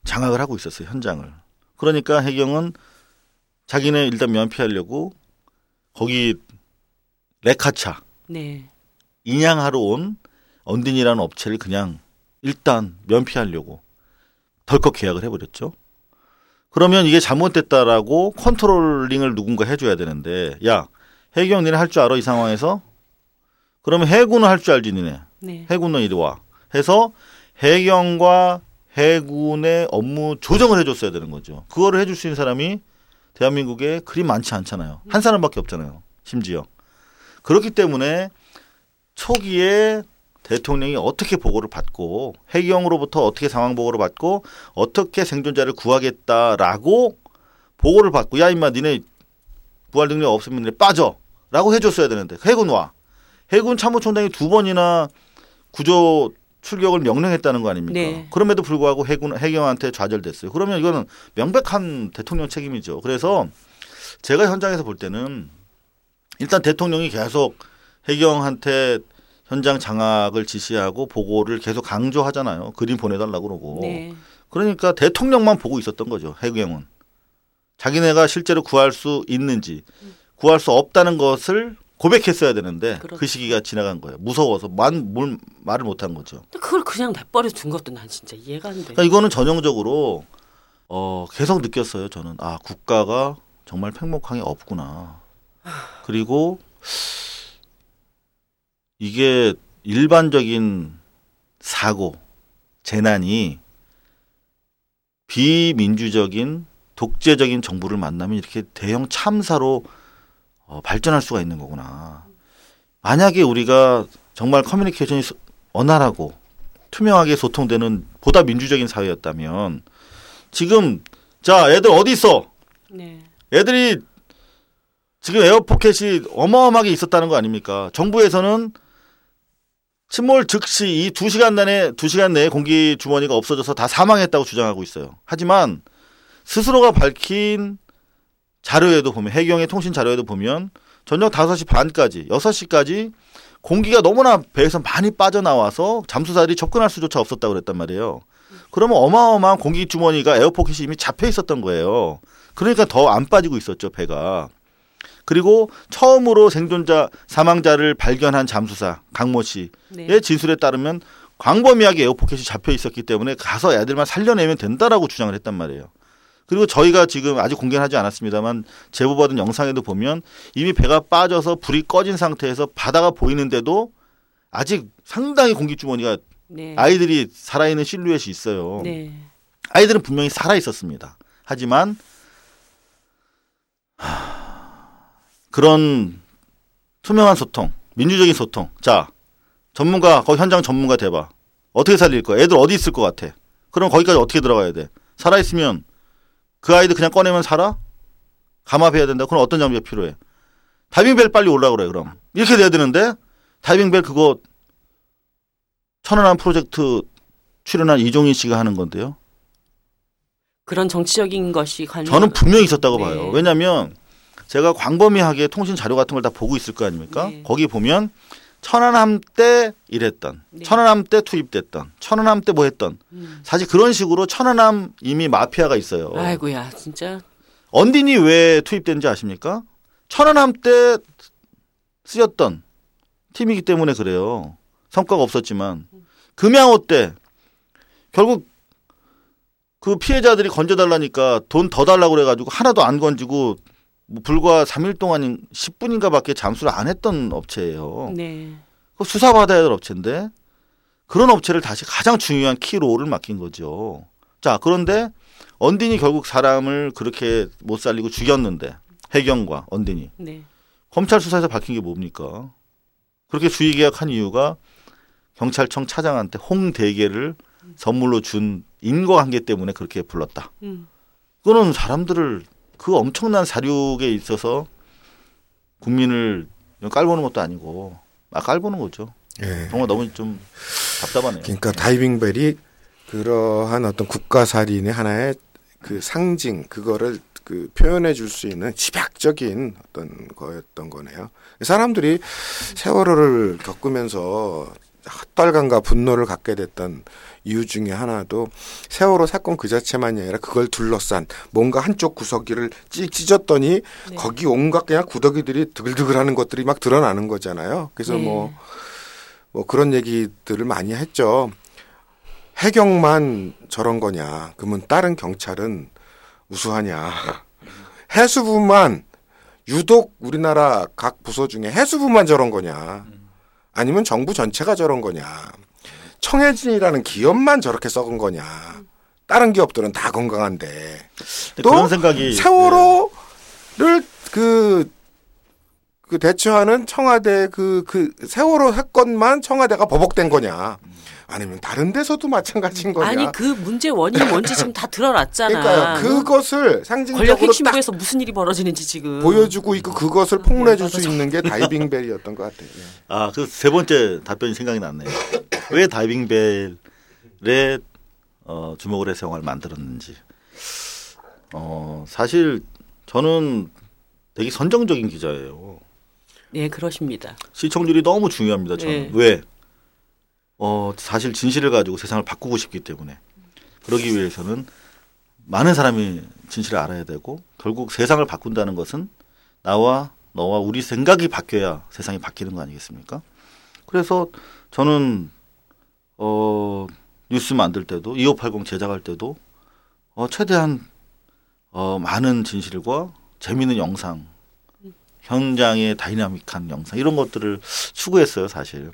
장악을 하고 있었어요, 현장을. 그러니까 해경은 자기네 일단 면피하려고 거기 레카차 네. 인양하러 온 언딘이라는 업체를 그냥 일단 면피하려고 덜컥 계약을 해버렸죠. 그러면 이게 잘못됐다라고 controlling을 누군가 해줘야 되는데, 야, 해경 니네 할 줄 알아, 이 상황에서? 그러면 해군은 할 줄 알지, 니네. 네. 해군은 이리 와. 해서 해경과 해군의 업무 조정을 해줬어야 되는 거죠. 그거를 해줄 수 있는 사람이 대한민국에 그리 많지 않잖아요. 한 사람밖에 없잖아요. 심지어. 그렇기 때문에 초기에 대통령이 어떻게 보고를 받고 해경으로부터 어떻게 상황 보고를 받고 어떻게 생존자를 구하겠다라고 보고를 받고 야 임마 니네 부활 능력 없으면 니네 빠져라고 해줬어야 되는데 해군 와 해군 참모총장이 두 번이나 구조 출격을 명령했다는 거 아닙니까? 네. 그럼에도 불구하고 해군 해경한테 좌절됐어요. 그러면 이거는 명백한 대통령 책임이죠. 그래서 제가 현장에서 볼 때는 일단 대통령이 계속 해경한테 현장 장악을 지시하고 보고를 계속 강조하잖아요. 그림 보내달라고 그러고. 네. 그러니까 대통령만 보고 있었던 거죠. 해경은. 자기네가 실제로 구할 수 있는지 구할 수 없다는 것을 고백했어야 되는데 그 그렇죠. 시기가 지나간 거예요. 무서워서 만, 뭘 말을 못 한 거죠. 근데 그걸 그냥 내버려 둔 것도 난 진짜 이해가 안 돼. 그러니까 이거는 전형적으로 어, 계속 느꼈어요. 저는 아 국가가 정말 팽목항이 없구나. 그리고 이게 일반적인 사고 재난이 비민주적인 독재적인 정부를 만나면 이렇게 대형 참사로 어, 발전할 수가 있는 거구나. 만약에 우리가 정말 커뮤니케이션이 소- 원활하고 투명하게 소통되는 보다 민주적인 사회였다면 지금 자 애들 어디 있어? 네. 애들이 지금 에어포켓이 어마어마하게 있었다는 거 아닙니까? 정부에서는 침몰 즉시 이 두 시간 내에 두 시간 내에 공기 주머니가 없어져서 다 사망했다고 주장하고 있어요. 하지만 스스로가 밝힌 자료에도 보면 해경의 통신 자료에도 보면 저녁 5시 반까지 6시까지 공기가 너무나 배에서 많이 빠져나와서 잠수사들이 접근할 수조차 없었다고 그랬단 말이에요. 그러면 어마어마한 공기 주머니가 에어포켓이 이미 잡혀 있었던 거예요. 그러니까 더 안 빠지고 있었죠, 배가. 그리고 처음으로 생존자 사망자를 발견한 잠수사 강모 씨의 네. 진술에 따르면 광범위하게 에어포켓이 잡혀 있었기 때문에 가서 애들만 살려내면 된다라고 주장을 했단 말이에요. 그리고 저희가 지금 아직 공개는 하지 않았습니다만 제보받은 영상에도 보면 이미 배가 빠져서 불이 꺼진 상태에서 바다가 보이는데도 아직 상당히 공기주머니가 네. 아이들이 살아있는 실루엣이 있어요. 네. 아이들은 분명히 살아 있었습니다. 하지만 하, 그런 투명한 소통, 민주적인 소통. 자, 전문가 거기 현장 전문가 대봐. 어떻게 살릴 거야? 애들 어디 있을 것 같아? 그럼 거기까지 어떻게 들어가야 돼? 살아 있으면 그 아이들 그냥 꺼내면 살아? 감압해야 된다. 그럼 어떤 장비가 필요해? 다이빙벨 빨리 올라 그래 그럼 이렇게 돼야 되는데 다이빙벨 그거 천안함 프로젝트 출연한 이종인 씨가 하는 건데요. 그런 정치적인 것이 관련. 저는 분명히 있었다고 네. 봐요. 왜냐하면 제가 광범위하게 통신 자료 같은 걸 다 보고 있을 거 아닙니까? 네. 거기 보면 천안함 때 일했던, 네. 천안함 때 투입됐던, 천안함 때 뭐 했던. 음. 사실 그런 식으로 천안함 이미 마피아가 있어요. 아이고야 진짜. 언딘이 왜 투입된지 아십니까? 천안함 때 쓰였던 팀이기 때문에 그래요. 성과가 없었지만 금양호 때 결국 그 피해자들이 건져달라니까 돈 더 달라고 그래가지고 하나도 안 건지고 뭐 불과 3일 동안 10분인가밖에 잠수를 안 했던 업체예요. 네. 그 수사받아야 될 업체인데 그런 업체를 다시 가장 중요한 키로를 맡긴 거죠. 자 그런데 언딘이 결국 사람을 그렇게 못 살리고 죽였는데 해경과 언딘이 네. 검찰 수사에서 밝힌 게 뭡니까? 그렇게 주의 계약한 이유가 경찰청 차장한테 홍대계를 선물로 준 인과관계 때문에 그렇게 불렀다. 음. 그거는 사람들을 그 엄청난 사륙에 있어서 국민을 깔보는 것도 아니고 막 깔보는 거죠. 예. 정말 너무 좀 답답하네요. 그러니까 다이빙벨이 그러한 어떤 국가 살인의 하나의 그 상징 그거를 그 표현해 줄 수 있는 집약적인 어떤 거였던 거네요. 사람들이 세월호를 겪으면서 헛달감과 분노를 갖게 됐던 이유 중에 하나도 세월호 사건 그 자체만이 아니라 그걸 둘러싼 뭔가 한쪽 구석기를 찢, 찢었더니 네. 거기 온갖 그냥 구더기들이 드글드글하는 것들이 막 드러나는 거잖아요. 그래서 네. 뭐 뭐 그런 얘기들을 많이 했죠. 해경만 저런 거냐? 그러면 다른 경찰은 우수하냐? 해수부만 유독 우리나라 각 부서 중에 해수부만 저런 거냐? 아니면 정부 전체가 저런 거냐? 청해진이라는 기업만 저렇게 썩은 거냐? 다른 기업들은 다 건강한데 또 그런 생각이 세월호를 그, 그 대처하는 청와대 그, 그 세월호 사건만 청와대가 버벅된 거냐. 아니면 다른 데서도 마찬가지인 거냐. 아니 그 문제 원인이 뭔지 지금 다 드러났잖아. 그러니까요. 그것을 권력 상징적으로 딱 핵심부에서 무슨 일이 벌어지는지 지금 보여주고 있고 그것을 폭로해 줄수 맞아. 있는 게 다이빙 벨이었던 것 같아요. 예. 아, 그 세 번째 답변이 생각이 났네요. 왜 다이빙 벨에 어, 주먹을 해서 영화를 만들었는지. 어, 사실 저는 되게 선정적인 기자예요. 네 그러십니다. 시청률이 너무 중요합니다. 저는 네. 왜? 어, 사실 진실을 가지고 세상을 바꾸고 싶기 때문에 그러기 위해서는 많은 사람이 진실을 알아야 되고 결국 세상을 바꾼다는 것은 나와 너와 우리 생각이 바뀌어야 세상이 바뀌는 거 아니겠습니까? 그래서 저는 어 뉴스 만들 때도 2580 제작할 때도 어 최대한 어 많은 진실과 재미있는 영상 현장의 다이나믹한 영상 이런 것들을 추구했어요 사실.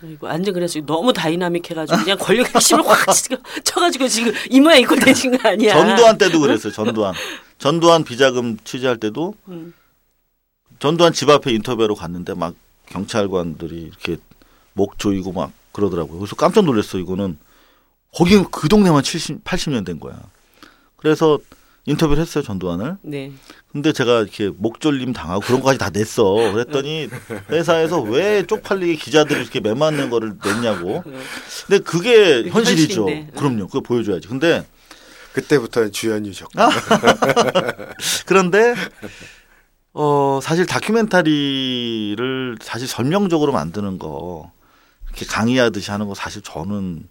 그리고 완전 그래서 너무 다이나믹해가지고 그냥 권력 핵심을 확 치- 쳐가지고 지금 이 모양 이꼴 되신 거 아니야? 전두환 때도 그랬어요. 전두환. 전두환 비자금 취재할 때도 음. 전두환 집 앞에 인터뷰로 갔는데 막 경찰관들이 이렇게 목 조이고 막 그러더라고요. 그래서 깜짝 놀랐어. 이거는 거기 그 동네만 70, 80년 된 거야. 그래서 인터뷰를 했어요. 전두환을. 네. 근데 제가 이렇게 목졸림 당하고 그런 거까지 다 냈어. 그랬더니 회사에서 왜 쪽팔리게 기자들이 이렇게 매 맞는 거를 냈냐고. 근데 그게 현실이죠. 현실인데. 그럼요. 그거 보여줘야지. 근데 그때부터 주연이셨고. 아. 그런데 어 사실 다큐멘터리를 사실 설명적으로 만드는 거 이렇게 강의하듯이 하는 거 사실 저는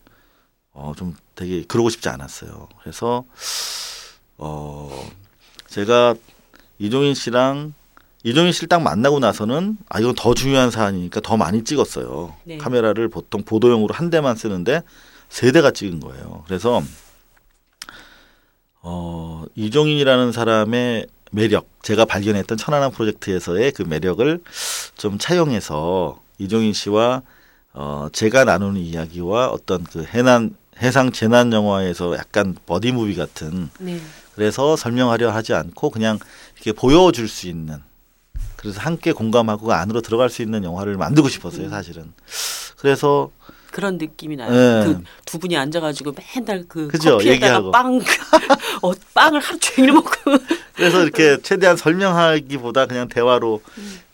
어 좀 되게 그러고 싶지 않았어요. 그래서 어 제가 이종인 씨랑 이종인 씨를 딱 만나고 나서는 아 이건 더 중요한 사안이니까 더 많이 찍었어요. 네. 카메라를 보통 보도용으로 한 대만 쓰는데 세 대가 찍은 거예요. 그래서 어, 이종인이라는 사람의 매력, 제가 발견했던 천안함 프로젝트에서의 그 매력을 좀 차용해서 이종인 씨와 어, 제가 나누는 이야기와 어떤 그 해난, 해상 재난 영화에서 약간 buddy movie 같은 네. 그래서 설명하려 하지 않고 그냥 이렇게 보여줄 수 있는 그래서 함께 공감하고 그 안으로 들어갈 수 있는 영화를 만들고 싶었어요, 사실은. 그래서 그런 느낌이 나요. 네. 그두 분이 앉아가지고 맨날 그 그죠, 커피에다가 얘기하고. 빵, 어, 빵을 하루 종일 먹고. 그래서 이렇게 최대한 설명하기보다 그냥 대화로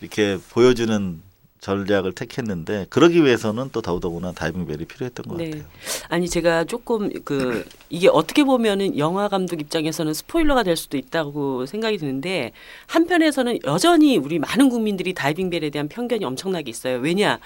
이렇게 보여주는 전략을 택했는데 그러기 위해서는 또 더더구나 다이빙벨이 필요했던 것 네. 같아요. 아니 제가 조금 그 이게 어떻게 보면은 영화 감독 입장에서는 스포일러가 될 수도 있다고 생각이 드는데 한편에서는 여전히 우리 많은 국민들이 다이빙벨에 대한 편견이 엄청나게 있어요. 왜냐?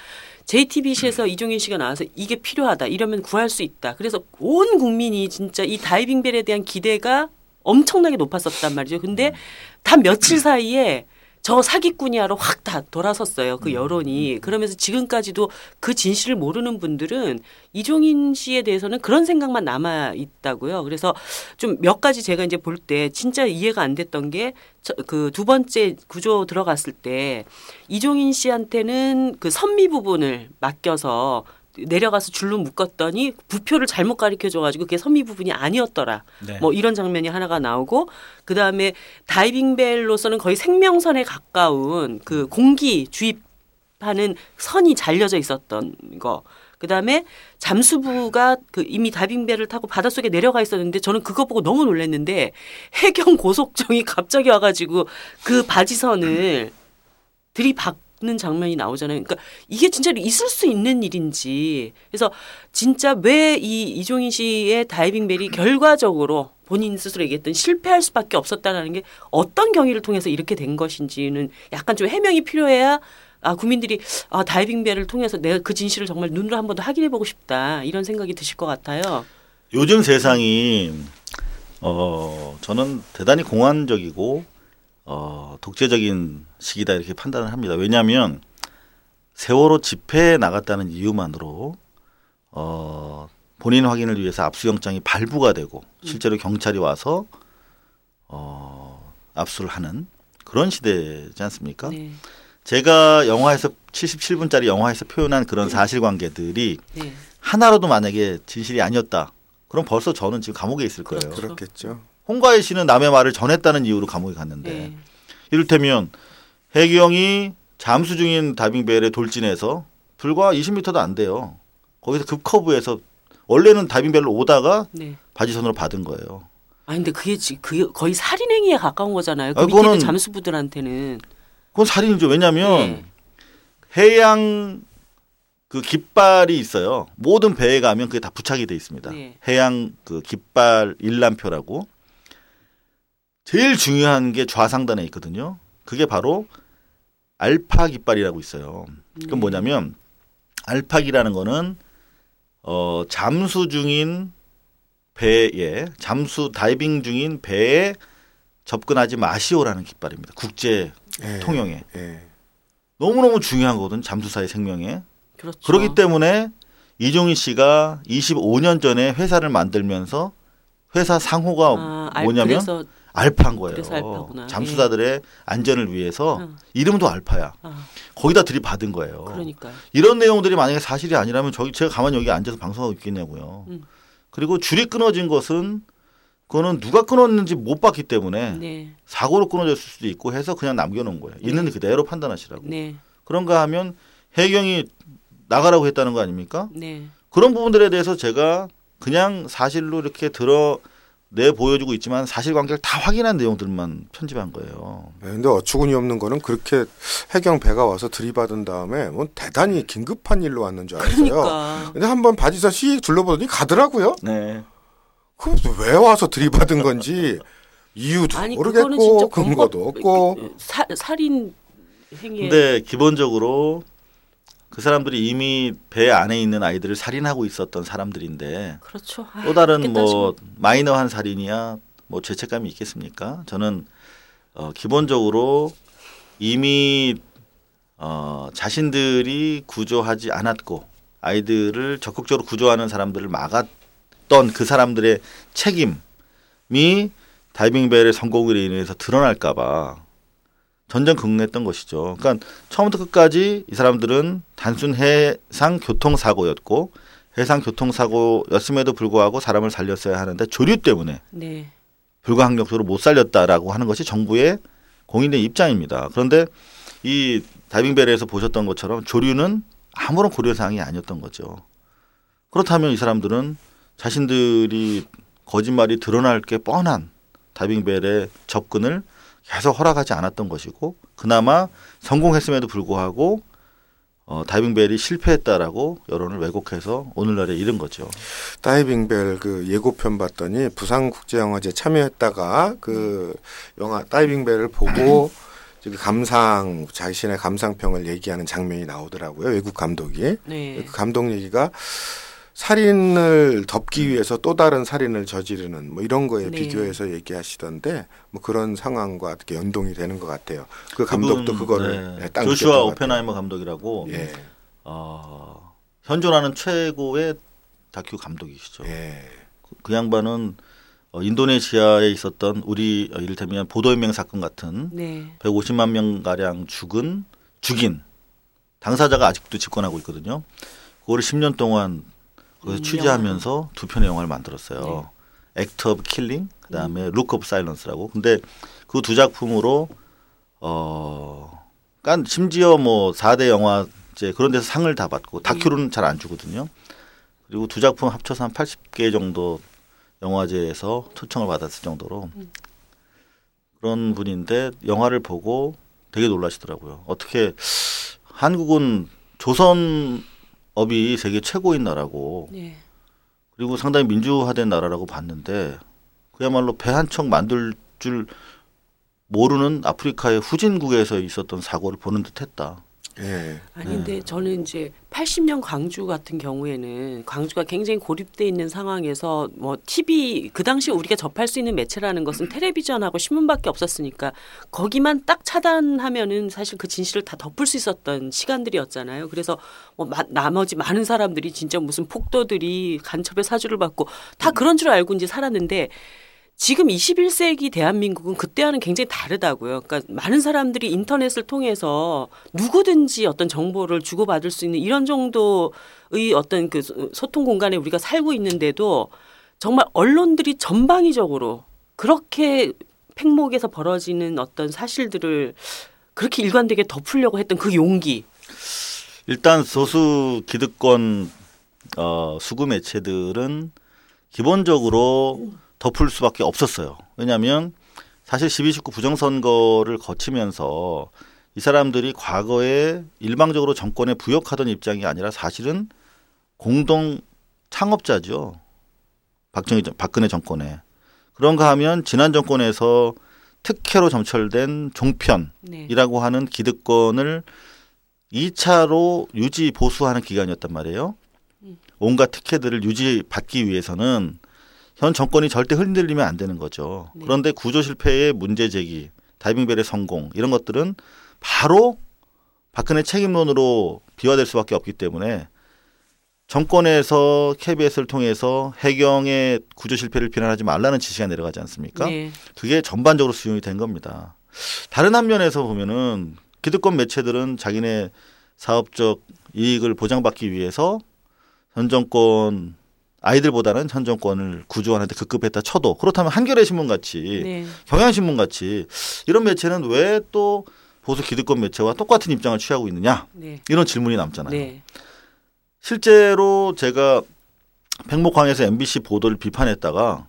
JTBC에서 이종인 씨가 나와서 이게 필요하다 이러면 구할 수 있다. 그래서 온 국민이 진짜 이 다이빙벨에 대한 기대가 엄청나게 높았었단 말이죠. 근데 단 며칠 사이에 저 사기꾼이야로 확 다 돌아섰어요. 그 여론이. 그러면서 지금까지도 그 진실을 모르는 분들은 이종인 씨에 대해서는 그런 생각만 남아 있다고요. 그래서 좀 몇 가지 제가 이제 볼 때 진짜 이해가 안 됐던 게 그 두 번째 구조 들어갔을 때 이종인 씨한테는 그 선미 부분을 맡겨서 내려가서 줄로 묶었더니 부표를 잘못 가리켜 줘가지고 그게 선미 부분이 아니었더라. 네. 뭐 이런 장면이 하나가 나오고 그 다음에 다이빙벨로서는 거의 생명선에 가까운 그 공기 주입하는 선이 잘려져 있었던 거. 그 다음에 잠수부가 그 이미 다이빙벨을 타고 바닷속에 내려가 있었는데 저는 그거 보고 너무 놀랐는데 해경 고속정이 갑자기 와가지고 그 바지선을 들이박 는 장면이 나오잖아요. 그러니까 이게 진짜 있을 수 있는 일인지. 그래서 진짜 왜 이 이종인 씨의 다이빙 벨이 결과적으로 본인 스스로 얘기했던 실패할 수밖에 없었다는 게 어떤 경위를 통해서 이렇게 된 것인지는 약간 좀 해명이 필요해야 아 국민들이 아 다이빙 벨을 통해서 내가 그 진실을 정말 눈으로 한 번 더 확인해 보고 싶다 이런 생각이 드실 것 같아요. 요즘 세상이 어 저는 대단히 공안적이고 어 독재적인 시기다 이렇게 판단을 합니다. 왜냐하면 세월호 집회에 나갔다는 이유만으로 어 본인 확인을 위해서 압수영장이 발부가 되고 실제로 경찰이 와서 어 압수를 하는 그런 시대지 않습니까? 네, 제가 영화에서 77분짜리 영화에서 표현한 그런 사실관계들이 네, 하나로도 만약에 진실이 아니었다. 그럼 벌써 저는 지금 감옥에 있을 거예요. 그렇죠. 그렇겠죠. 홍가희 씨는 남의 말을 전했다는 이유로 감옥에 갔는데 네. 이를테면 해경이 잠수 중인 다빙벨에 돌진해서 불과 20m도 안 돼요. 거기서 급커브에서 원래는 다빙벨로 오다가 네. 바지선으로 받은 거예요. 아 근데 그게 지- 그게 거의 살인행위에 가까운 거잖아요. 그 아, 밑에 있는 잠수부들한테는 그건 살인이죠. 왜냐하면 네. 해양 그 깃발이 있어요. 모든 배에 가면 그게 다 부착이 돼 있습니다. 네. 해양 그 깃발 일람표라고 제일 중요한 게 좌상단에 있거든요. 그게 바로 알파 깃발이라고 있어요. 그건 뭐냐면 알파기라는 거는 어 잠수 중인 배에 잠수 다이빙 중인 배에 접근하지 마시오라는 깃발입니다. 국제 예. 통영에 예. 너무너무 중요한 거거든 잠수사의 생명에. 그렇죠. 그렇기 때문에 이종희 씨가 25년 전에 회사를 만들면서 회사 상호가 아, 알- 뭐냐면 알파인 거예요. 그래서 알파구나. 잠수사들의 안전을 위해서 응. 이름도 알파야. 아, 거기다 들이받은 거예요. 그러니까 이런 내용들이 만약에 사실이 아니라면 저기 제가 가만히 여기 앉아서 방송하고 있겠냐고요. 음. 그리고 줄이 끊어진 것은 그거는 누가 끊었는지 못 봤기 때문에 네, 사고로 끊어졌을 수도 있고 해서 그냥 남겨놓은 거예요. 있는 그대로 판단하시라고. 네, 그런가 하면 해경이 나가라고 했다는 거 아닙니까? 네, 그런 부분들에 대해서 제가 그냥 사실로 이렇게 들어 내 보여주고 있지만 사실관계를 다 확인한 내용들만 편집한 거예요. 네, 근데 어처구니 없는 거는 그렇게 해경 배가 와서 들이받은 다음에 뭐 대단히 긴급한 일로 왔는 줄 알았어요. 그러니까 근데 한번 바지선 씩 둘러보더니 가더라고요. 네. 그럼 왜 와서 들이받은 건지 이유도 아니 모르겠고 근거도 없고 사, 살인 행위에 근데 기본적으로 그 사람들이 이미 배 안에 있는 아이들을 살인하고 있었던 사람들인데 그렇죠. 아, 또 다른 뭐 따지면. 마이너한 살인이야 뭐 죄책감이 있겠습니까? 저는 어 기본적으로 이미 어 자신들이 구조하지 않았고 아이들을 적극적으로 구조하는 사람들을 막았던 그 사람들의 책임이 다이빙벨의 성공으로 인해서 드러날까봐 전전 긍긍했던 것이죠. 그러니까 처음부터 끝까지 이 사람들은 단순 해상 교통 사고였고 해상 교통 사고였음에도 불구하고 사람을 살렸어야 하는데 조류 때문에 네, 불가항력적으로 못 살렸다라고 하는 것이 정부의 공인된 입장입니다. 그런데 이 다이빙벨에서 보셨던 것처럼 조류는 아무런 고려 사항이 아니었던 거죠. 그렇다면 이 사람들은 자신들이 거짓말이 드러날 게 뻔한 다이빙벨의 접근을 계속 허락하지 않았던 것이고 그나마 성공했음에도 불구하고 어, 다이빙벨이 실패했다라고 여론을 왜곡해서 오늘날에 이른 거죠. 다이빙벨 그 예고편 봤더니 부산국제영화제 참여했다가 그 영화 다이빙벨을 보고 저기 감상 자신의 감상평을 얘기하는 장면이 나오더라고요. 외국 감독이. 네. 그 감독 얘기가 살인을 덮기 위해서 또 다른 살인을 저지르는 뭐 이런 거에 네. 비교해서 얘기하시던데 뭐 그런 상황과 어떻게 연동이 되는 것 같아요. 그 감독도 그분, 그거를 네. 네, 딱 조슈아 오펜하이머 감독이라고. 예. 어, 현존하는 최고의 다큐 감독이시죠. 예. 그 양반은 어, 인도네시아에 있었던 우리 어, 이를테면 보도연맹 사건 같은 네. 150만 명 가량 죽은 죽인 당사자가 아직도 집권하고 있거든요. 그거를 10년 동안 거기서 음, 취재하면서 두 편의 영화를 만들었어요. Act of Killing 그다음에 Look of Silence라고. 근데 그 두 작품으로 어깐 심지어 뭐 4대 영화제 그런 데서 상을 다 받고 다큐로는 잘 안 주거든요. 그리고 두 작품 합쳐서 한 80개 정도 영화제에서 초청을 받았을 정도로 그런 분인데 영화를 보고 되게 놀라시더라고요. 어떻게 한국은 조선 업이 세계 최고인 나라고 네. 그리고 상당히 민주화된 나라라고 봤는데 그야말로 배 한 척 만들 줄 모르는 아프리카의 후진국에서 있었던 사고를 보는 듯했다. 예. 아니 근데 저는 이제 80년 광주 같은 경우에는 광주가 굉장히 고립돼 있는 상황에서 뭐 TV 그 당시 우리가 접할 수 있는 매체라는 것은 텔레비전하고 신문밖에 없었으니까 거기만 딱 차단하면은 사실 그 진실을 다 덮을 수 있었던 시간들이었잖아요. 그래서 뭐 마- 나머지 많은 사람들이 진짜 무슨 폭도들이 간첩의 사주를 받고 다 그런 줄 알고 이제 살았는데 지금 21세기 대한민국은 그때와는 굉장히 다르다고요. 그러니까 많은 사람들이 인터넷을 통해서 누구든지 어떤 정보를 주고받을 수 있는 이런 정도의 어떤 그 소- 소통 공간에 우리가 살고 있는데도 정말 언론들이 전방위적으로 그렇게 팽목에서 벌어지는 어떤 사실들을 그렇게 일관되게 덮으려고 했던 그 용기. 일단 소수 기득권 어, 수구 매체들은 기본적으로 덮을 수밖에 없었어요. 왜냐하면 사실 12.19 부정선거를 거치면서 이 사람들이 과거에 일방적으로 정권에 부역하던 입장이 아니라 사실은 공동 창업자죠. 박정희 정- 박근혜 정권에 그런가 하면 지난 정권에서 특혜로 점철된 종편이라고 네. 하는 기득권을 2차로 유지 보수하는 기간이었단 말이에요. 온갖 특혜들을 유지받기 위해서는 현 정권이 절대 흔들리면 안 되는 거죠. 네. 그런데 구조 실패의 문제 제기, 다이빙벨의 성공 이런 것들은 바로 박근혜 책임론으로 비화될 수밖에 없기 때문에 정권에서 KBS를 통해서 해경의 구조 실패를 비난하지 말라는 지시가 내려가지 않습니까? 네. 그게 전반적으로 수용이 된 겁니다. 다른 한 면에서 보면은 기득권 매체들은 자기네 사업적 이익을 보장받기 위해서 현 정권 아이들보다는 현 정권을 구조하는데 급급했다 쳐도 그렇다면 한겨레 신문 같이 네. 경향신문 같이 이런 매체는 왜 또 보수 기득권 매체와 똑같은 입장을 취하고 있느냐 네. 이런 질문이 남잖아요. 네. 실제로 제가 팽목항에서 MBC 보도를 비판했다가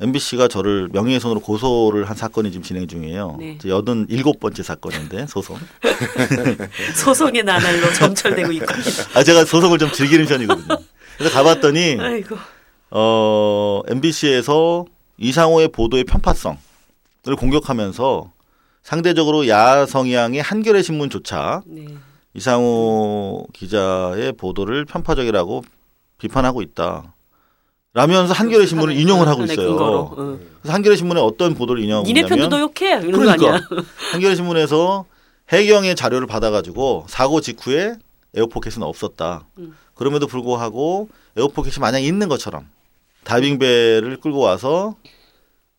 MBC가 저를 명예훼손으로 고소를 한 사건이 지금 진행 중이에요. 네. 여든 일곱 번째 사건인데 소송. 소송의 나날로 점철되고 있군요. 아 제가 소송을 좀 즐기는 편이거든요. 그래서 가봤더니 아이고. 어 MBC에서 이상호의 보도의 편파성을 공격하면서 상대적으로 야성향의 한겨레 신문조차 네. 이상호 기자의 보도를 편파적이라고 비판하고 있다. 라면서 한겨레 신문을 하나의- 인용을 하고 하나의 있어요. 응. 그래서 한겨레 신문에 어떤 보도를 인용하고 니네 편도 있냐면 너욕해 이런 거 그러니까 아니야? 한겨레 신문에서 해경의 자료를 받아가지고 사고 직후에 에어포켓은 없었다. 음. 그럼에도 불구하고 에어포켓이 만약 있는 것처럼 다이빙배를 끌고 와서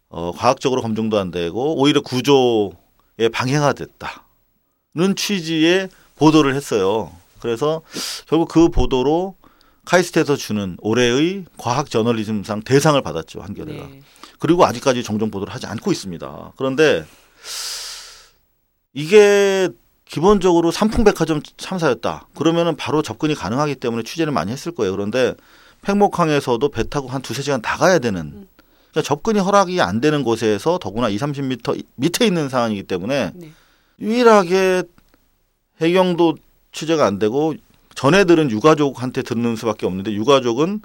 어, 과학적으로 검증도 안 되고 오히려 구조에 방해가 됐다는 취지의 보도를 했어요. 그래서 결국 그 보도로 카이스트에서 주는 올해의 과학 저널리즘상 대상을 받았죠 한겨레가. 네. 그리고 아직까지 정정 보도를 하지 않고 있습니다. 그런데 이게 기본적으로 삼풍백화점 참사였다. 그러면은 바로 접근이 가능하기 때문에 취재를 많이 했을 거예요. 그런데 팽목항에서도 배 타고 한 두세 시간 다 가야 되는 그러니까 접근이 허락이 안 되는 곳에서 더구나 2, 30m 밑에 있는 상황이기 때문에 네. 유일하게 해경도 취재가 안 되고 전애들은 유가족한테 듣는 수밖에 없는데 유가족은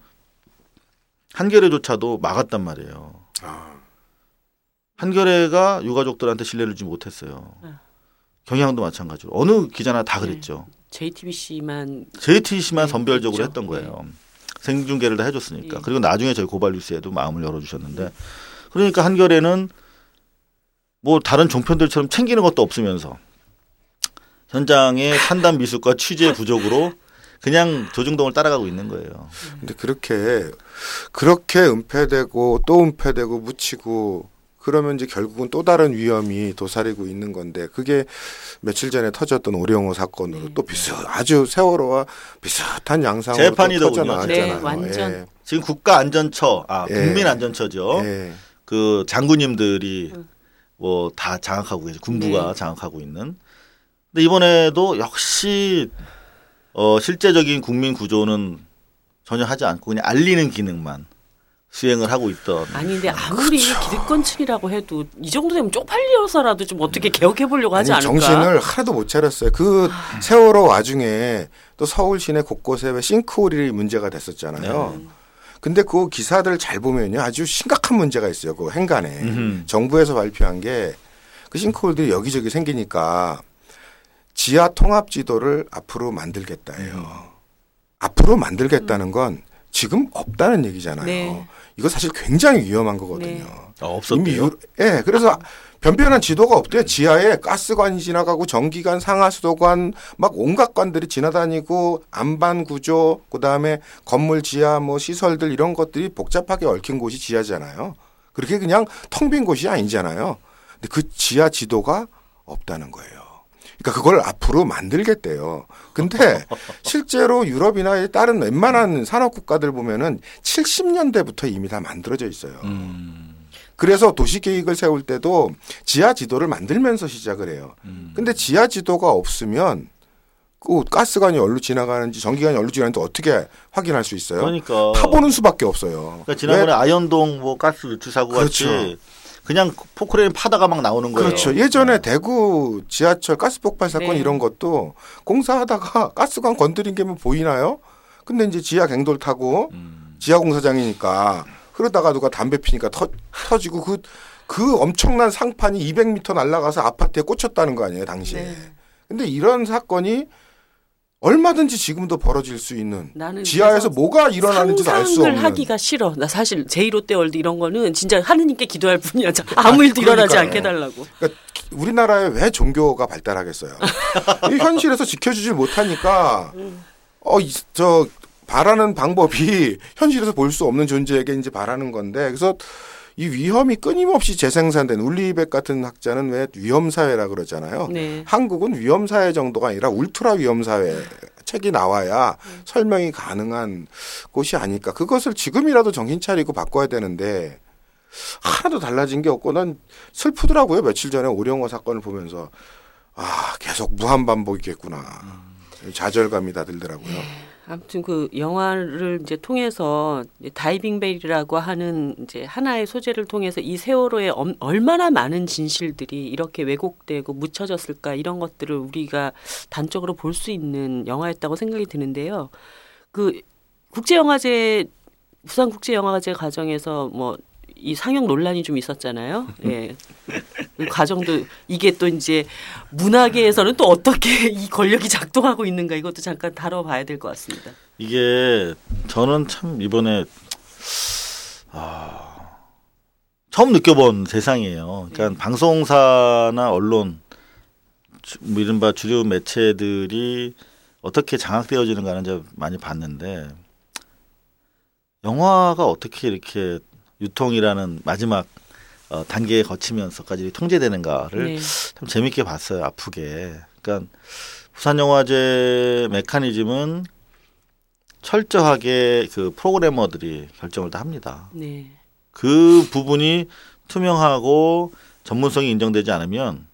한겨레조차도 막았단 말이에요. 아, 한겨레가 유가족들한테 신뢰를 주지 못했어요. 네. 경향도 마찬가지로 어느 기자나 다 네. 그랬죠. JTBC만 JTC만 네, 선별적으로 그렇죠. 했던 거예요. 생중계를 다 해줬으니까. 예. 그리고 나중에 저희 고발 뉴스에도 마음을 열어주셨는데 그러니까 한겨레는 뭐 다른 종편들처럼 챙기는 것도 없으면서 현장의 판단 미숙과 취재 부족으로 그냥 조중동을 따라가고 있는 거예요. 근데 그렇게 그렇게 은폐되고 또 은폐되고 묻히고 그러면 이제 결국은 또 다른 위험이 도사리고 있는 건데 그게 며칠 전에 터졌던 오령호 사건으로 네. 또 비슷 아주 세월호와 비슷한 양상으로 재판이더군요. 또 터져 나왔잖아요. 네, 완전. 지금 국가안전처, 아 예. 국민안전처죠. 예. 그 장군님들이 음. 뭐다 장악하고 계죠. 군부가 네. 장악하고 있는. 근데 이번에도 역시 어 실제적인 국민 구조는 전혀 하지 않고 그냥 알리는 기능만 수행을 하고 있던. 아니 근데 아무리 기득권층이라고 해도 이 정도 되면 쪽팔려서라도 좀 어떻게 개혁해 보려고 하지 아니, 않을까? 정신을 하나도 못 차렸어요. 그 세월호 와중에 또 서울 시내 곳곳에 왜 싱크홀이 문제가 됐었잖아요. 네. 근데 그 기사들 잘 보면요. 아주 심각한 문제가 있어요. 그 행간에. 음흠. 정부에서 발표한 게 그 싱크홀들이 여기저기 생기니까 지하 통합 지도를 앞으로 만들겠다예요. 음. 앞으로 만들겠다는 건 지금 없다는 얘기잖아요. 네. 이거 사실 굉장히 위험한 거거든요. 네. 어, 이미 없었대요. 유- 예, 그래서 변변한 지도가 없대요. 지하에 가스관이 지나가고 전기관, 상하수도관, 막 온갖 관들이 지나다니고 안반 구조, 그 다음에 건물 지하 뭐 시설들 이런 것들이 복잡하게 얽힌 곳이 지하잖아요. 그렇게 그냥 텅 빈 곳이 아니잖아요. 근데 그 지하 지도가 없다는 거예요. 그러니까 그걸 앞으로 만들겠대요. 근데 실제로 유럽이나 다른 웬만한 산업 국가들 보면은 70년대부터 이미 다 만들어져 있어요. 음, 그래서 도시 계획을 세울 때도 지하 지도를 만들면서 시작을 해요. 음. 근데 지하 지도가 없으면 그 가스관이 어디로 지나가는지 전기관이 어디로 지나가는지 어떻게 확인할 수 있어요? 그러니까 타보는 수밖에 없어요. 그러니까 지난번에 왜? 아현동 뭐 가스 누출 사고 그렇죠. 같이 그냥 포크레인 파다가 막 나오는 거예요. 그렇죠. 예전에 대구 지하철 가스 폭발 사건 네. 이런 것도 공사하다가 가스관 건드린 게 뭐 보이나요? 근데 이제 지하 갱돌 타고 음. 지하 공사장이니까 흐르다가 누가 담배 피니까 터, 터지고 그, 그 엄청난 상판이 200m 날아가서 아파트에 꽂혔다는 거 아니에요, 당시에. 네. 근데 이런 사건이 얼마든지 지금도 벌어질 수 있는 지하에서 뭐가 일어나는지도 알 수 없는 하기가 싫어. 나 사실 제1롯데월드 이런 거는 진짜 하느님께 기도할 뿐이야. 저 아무 일도 일어나지 그러니까요. 않게 해달라고. 그러니까 우리나라에 왜 종교가 발달하겠어요? 이 현실에서 지켜주질 못하니까 어저 바라는 방법이 현실에서 볼 수 없는 존재에게 이제 바라는 건데 그래서 이 위험이 끊임없이 재생산된 울리백 같은 학자는 왜 위험 사회라 그러잖아요. 네. 한국은 위험 사회 정도가 아니라 울트라 위험 사회 책이 나와야 설명이 가능한 곳이 아닐까. 그것을 지금이라도 정신 차리고 바꿔야 되는데 하나도 달라진 게 없고 난 슬프더라고요. 며칠 전에 오령호 사건을 보면서 아 계속 무한 반복이겠구나. 좌절감이 다 들더라고요. 아무튼 그 영화를 이제 통해서 이제 다이빙 벨이라고 하는 이제 하나의 소재를 통해서 이 세월호에 엄- 얼마나 많은 진실들이 이렇게 왜곡되고 묻혀졌을까 이런 것들을 우리가 단적으로 볼 수 있는 영화였다고 생각이 드는데요. 그 국제영화제 부산 국제영화제 과정에서 뭐 이 상영 논란이 좀 있었잖아요. 예. 그 과정도 이게 또 이제 문화계에서는 또 어떻게 이 권력이 작동하고 있는가 이것도 잠깐 다뤄봐야 될 것 같습니다. 이게 저는 참 이번에 아, 처음 느껴본 세상이에요. 그러니까 방송사나 언론, 주- 뭐 이른바 주류 매체들이 어떻게 장악되어지는가는 제가 많이 봤는데 영화가 어떻게 이렇게 유통이라는 마지막 어, 단계에 거치면서까지 통제되는가를 네. 참 재밌게 봤어요. 아프게. 그러니까 부산 영화제 메커니즘은 철저하게 그 프로그래머들이 결정을 다 합니다. 네. 그 부분이 투명하고 전문성이 인정되지 않으면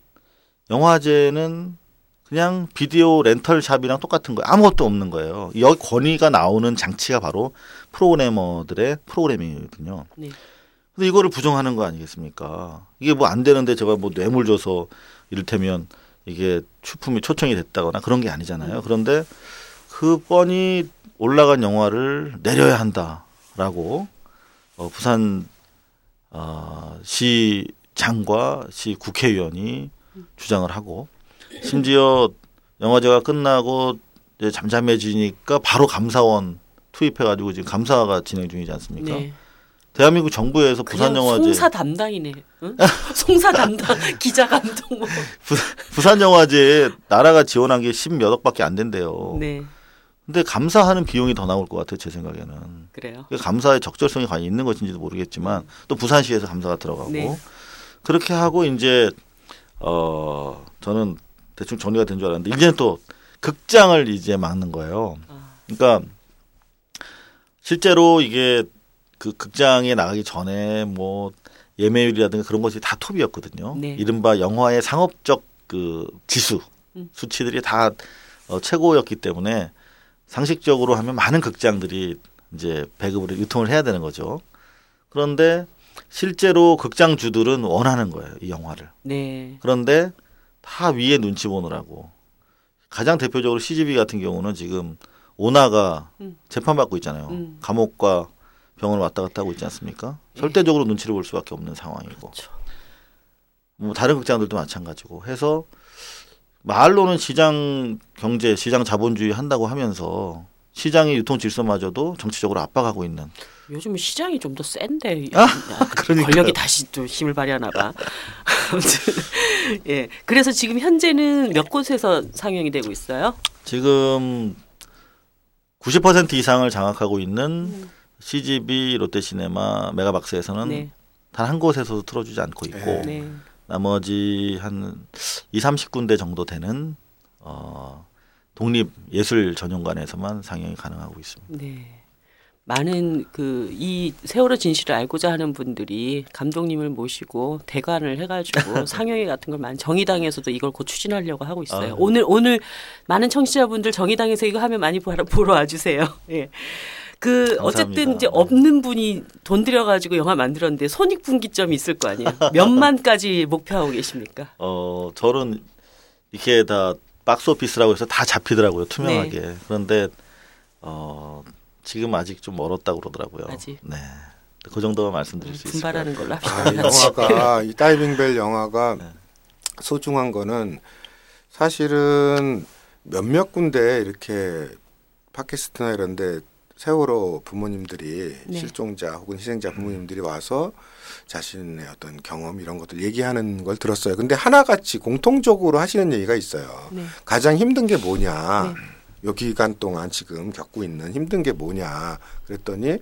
영화제는 그냥 비디오 렌털 샵이랑 똑같은 거예요. 아무것도 없는 거예요. 여기 권위가 나오는 장치가 바로 프로그래머들의 프로그래밍이거든요. 네. 근데 이거를 부정하는 거 아니겠습니까? 이게 뭐 안 되는데 제가 뭐 뇌물 줘서 이를테면 이게 추품이 초청이 됐다거나 그런 게 아니잖아요. 그런데 그 뻔히 올라간 영화를 내려야 한다라고 어, 부산 어, 시장과 시 국회의원이 주장을 하고 심지어 영화제가 끝나고 이제 잠잠해지니까 바로 감사원 투입해가지고 지금 감사가 진행 중이지 않습니까? 네. 대한민국 정부에서 부산 영화제 송사 담당이네. 응? 송사 담당 기자 감독 뭐. 부, 부산 영화제에 나라가 지원한 게 십몇 억밖에 안 된대요. 네. 근데 감사하는 비용이 더 나올 것 같아요, 제 생각에는. 그래요. 그 감사의 적절성이 과연 있는 것인지도 모르겠지만 또 부산시에서 감사가 들어가고 네. 그렇게 하고 이제 어 저는 대충 정리가 된 줄 알았는데 이제는 또 극장을 이제 막는 거예요. 아. 그러니까 실제로 이게 그 극장에 나가기 전에 뭐 예매율이라든가 그런 것이 다 톱이었거든요. 네. 이른바 영화의 상업적 그 지수 음. 수치들이 다 어, 최고였기 때문에 상식적으로 하면 많은 극장들이 이제 배급으로 유통을 해야 되는 거죠. 그런데 실제로 극장 주들은 원하는 거예요, 이 영화를. 네. 그런데 다 위에 눈치 보느라고 가장 대표적으로 CGV 같은 경우는 지금 오나가 음. 재판받고 있잖아요. 음. 감옥과 병원을 왔다 갔다 하고 있지 않습니까? 절대적으로 눈치를 볼 수밖에 없는 상황이고 그렇죠. 뭐 다른 극장들도 마찬가지고 해서 말로는 시장 경제, 시장 자본주의 한다고 하면서 시장의 유통 질서마저도 정치적으로 압박하고 있는 요즘 시장이 좀 더 센데 아. 권력이 다시 또 힘을 발휘하나 봐. 아무튼 예. 그래서 지금 현재는 몇 곳에서 상영이 되고 있어요? 지금 90% 이상을 장악하고 있는 음. CGV, 롯데시네마, 메가박스에서는 네. 단한 곳에서도 틀어주지 않고 있고 네. 나머지 한 2, 30군데 정도 되는 어, 독립 예술 전용관에서만 상영이 가능하고 있습니다. 네. 많은 그 이 세월호 진실을 알고자 하는 분들이 감독님을 모시고 대관을 해가지고 상영회 같은 걸 많이 정의당에서도 이걸 곧 추진하려고 하고 있어요. 아. 오늘 오늘 많은 청취자분들 정의당에서 이거 하면 많이 보러, 와주세요. 예. 그. 어쨌든 이제 없는 분이 돈 들여가지고 영화 만들었는데 손익분기점이 있을 거 아니에요. 몇만까지 목표하고 계십니까? 어, 저는 이렇게 다 박스 오피스라고 해서 다 잡히더라고요 투명하게. 그런데 어, 지금 아직 좀 멀었다고 그러더라고요. 아직? 네. 그 정도만 말씀드릴 수 있을 것 분발하는 걸로 아, 합시다. 이 같이. 영화가 이 다이빙벨 영화가 네. 소중한 거는 사실은 몇몇 군데 이렇게 팟캐스트나 이런데 세월호 부모님들이 네. 실종자 혹은 희생자 부모님들이 와서 자신의 어떤 경험 이런 것들 얘기하는 걸 들었어요. 근데 하나같이 공통적으로 하시는 얘기가 있어요. 네. 가장 힘든 게 뭐냐. 네. 요 기간 동안 지금 겪고 있는 힘든 게 뭐냐. 그랬더니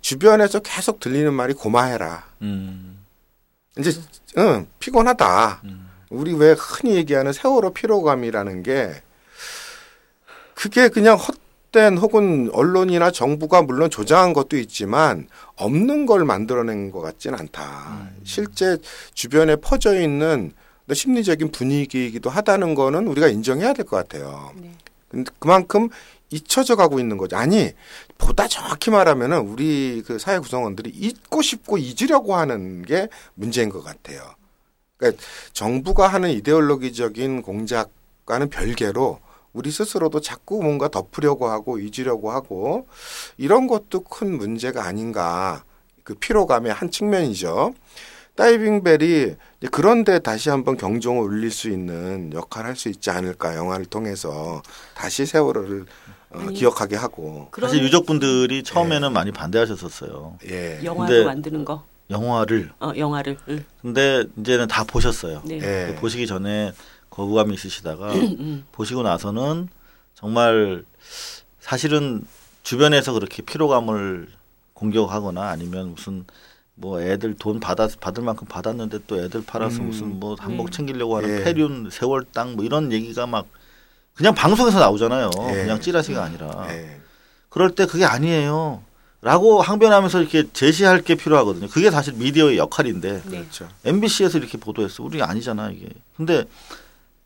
주변에서 계속 들리는 말이 고마해라. 음, 이제 응, 피곤하다. 음. 우리 왜 흔히 얘기하는 세월호 피로감이라는 게 그게 그냥 헛된 혹은 언론이나 정부가 물론 조장한 것도 있지만 없는 걸 만들어낸 것 같지는 않다. 실제 주변에 퍼져 있는 심리적인 분위기이기도 하다는 거는 우리가 인정해야 될 것 같아요. 네. 근데 그만큼 잊혀져 가고 있는 거죠. 아니, 보다 정확히 말하면은 우리 그 사회 구성원들이 잊고 싶고 잊으려고 하는 게 문제인 것 같아요. 그러니까 정부가 하는 이데올로기적인 공작과는 별개로 우리 스스로도 자꾸 뭔가 덮으려고 하고 잊으려고 하고 이런 것도 큰 문제가 아닌가. 그 피로감의 한 측면이죠. 다이빙 벨이 이제 그런데 다시 한번 경종을 울릴 수 있는 역할을 할 수 있지 않을까 영화를 통해서 다시 세월호를 어, 아니, 기억하게 하고 사실 유족분들이 처음에는 많이 반대하셨었어요. 예. 영화를 근데- 만드는 거, 영화를. 어, 영화를. 응. 근데 이제는 다 보셨어요. 네. 예. 보시기 전에 거부감이 있으시다가 음. 보시고 나서는 정말 사실은 주변에서 그렇게 피로감을 공격하거나 아니면 무슨 뭐 애들 돈 받아 받을 만큼 받았는데 또 애들 팔아서 음. 무슨 뭐 한복 네. 챙기려고 하는 예. 폐륜 세월 땅뭐 이런 얘기가 막 그냥 방송에서 나오잖아요. 예. 그냥 찌라시가 아니라 예. 그럴 때 그게 아니에요. 라고 항변하면서 이렇게 제시할 게 필요하거든요. 그게 사실 미디어의 역할인데 네. 그렇죠. MBC에서 이렇게 보도했어. 우리 아니잖아 이게. 근데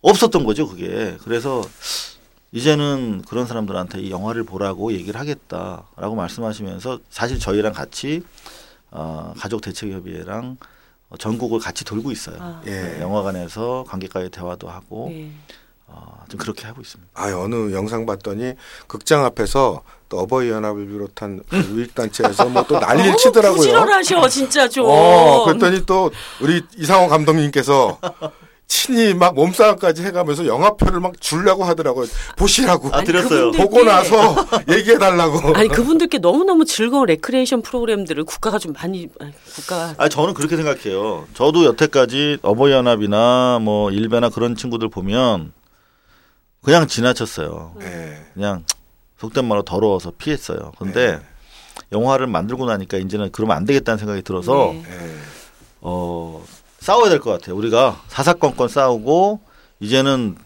없었던 거죠 그게. 그래서 이제는 그런 사람들한테 이 영화를 보라고 얘기를 하겠다라고 말씀하시면서 사실 저희랑 같이 어, 가족 대책협의회랑 어, 전국을 같이 돌고 있어요. 아, 예. 네, 영화관에서 관객과의 대화도 하고 네. 어, 좀 그렇게 하고 있습니다. 아 어느 영상 봤더니 극장 앞에서 또 어버이 연합을 비롯한 그 우익단체에서 뭐 또 난리를 너무 치더라고요. 부지런하셔 진짜 좀. 어, 그랬더니 또 우리 이상호 감독님께서 친히 막 몸싸움까지 해가면서 영화표를 막 주려고 하더라고요. 보시라고. 아, 드렸어요. 보고 나서 얘기해달라고. 아니 그분들께 너무너무 즐거운 레크레이션 프로그램들을 국가가 좀 많이 아니, 국가가 아 저는 그렇게 생각해요. 저도 여태까지 어버이 연합이나 뭐 일베나 그런 친구들 보면 그냥 지나쳤어요. 예. 그냥 속된 말로 더러워서 피했어요. 근데 네. 영화를 만들고 나니까 이제는 그러면 안 되겠다는 생각이 들어서 네. 예. 어 싸워야 될 것 같아요. 우리가 사사건건 싸우고 이제는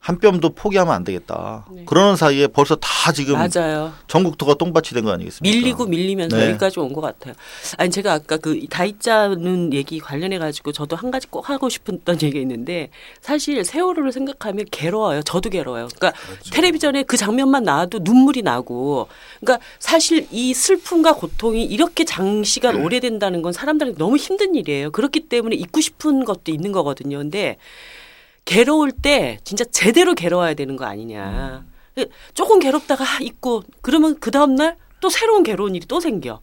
한 뼘도 포기하면 안 되겠다. 네. 그러는 사이에 벌써 다 지금 맞아요. 전국토가 똥밭이 된 거 아니겠습니까? 밀리고 밀리면서 네. 여기까지 온 것 같아요. 아니 제가 아까 그 다이짜는 얘기 관련해 가지고 저도 한 가지 꼭 하고 싶었던 얘기가 있는데 사실 세월호를 생각하면 괴로워요. 저도 괴로워요. 그러니까 텔레비전에 그 장면만 나와도 눈물이 나고 그러니까 사실 이 슬픔과 고통이 이렇게 장시간 오래된다는 건 사람들한테 너무 힘든 일이에요. 그렇기 때문에 잊고 싶은 것도 있는 거거든요. 근데 괴로울 때 진짜 제대로 괴로워야 되는 거 아니냐. 조금 괴롭다가 아, 있고 그러면 그 다음 날 또 새로운 괴로운 일이 또 생겨.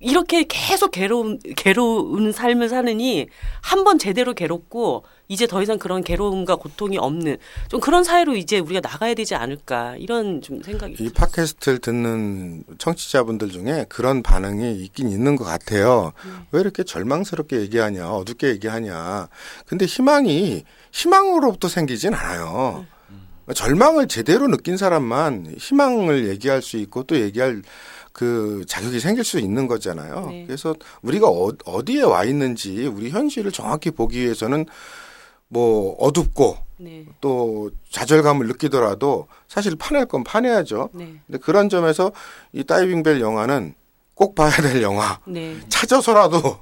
이렇게 계속 괴로운 괴로운 삶을 사느니 한 번 제대로 괴롭고 이제 더 이상 그런 괴로움과 고통이 없는 좀 그런 사회로 이제 우리가 나가야 되지 않을까 이런 좀 생각이 이 팟캐스트를 듣는 청취자분들 중에 그런 반응이 있긴 있는 것 같아요. 왜 이렇게 절망스럽게 얘기하냐, 어둡게 얘기하냐. 근데 희망이 희망으로부터 생기진 않아요. 절망을 제대로 느낀 사람만 희망을 얘기할 수 있고 또 얘기할 그 자격이 생길 수 있는 거잖아요. 네. 그래서 우리가 어, 어디에 와 있는지 우리 현실을 정확히 보기 위해서는 뭐 어둡고 네. 또 좌절감을 느끼더라도 사실 파낼 건 파내야죠. 네. 근데 그런 점에서 이 다이빙 벨 영화는 꼭 봐야 될 영화. 네. 찾아서라도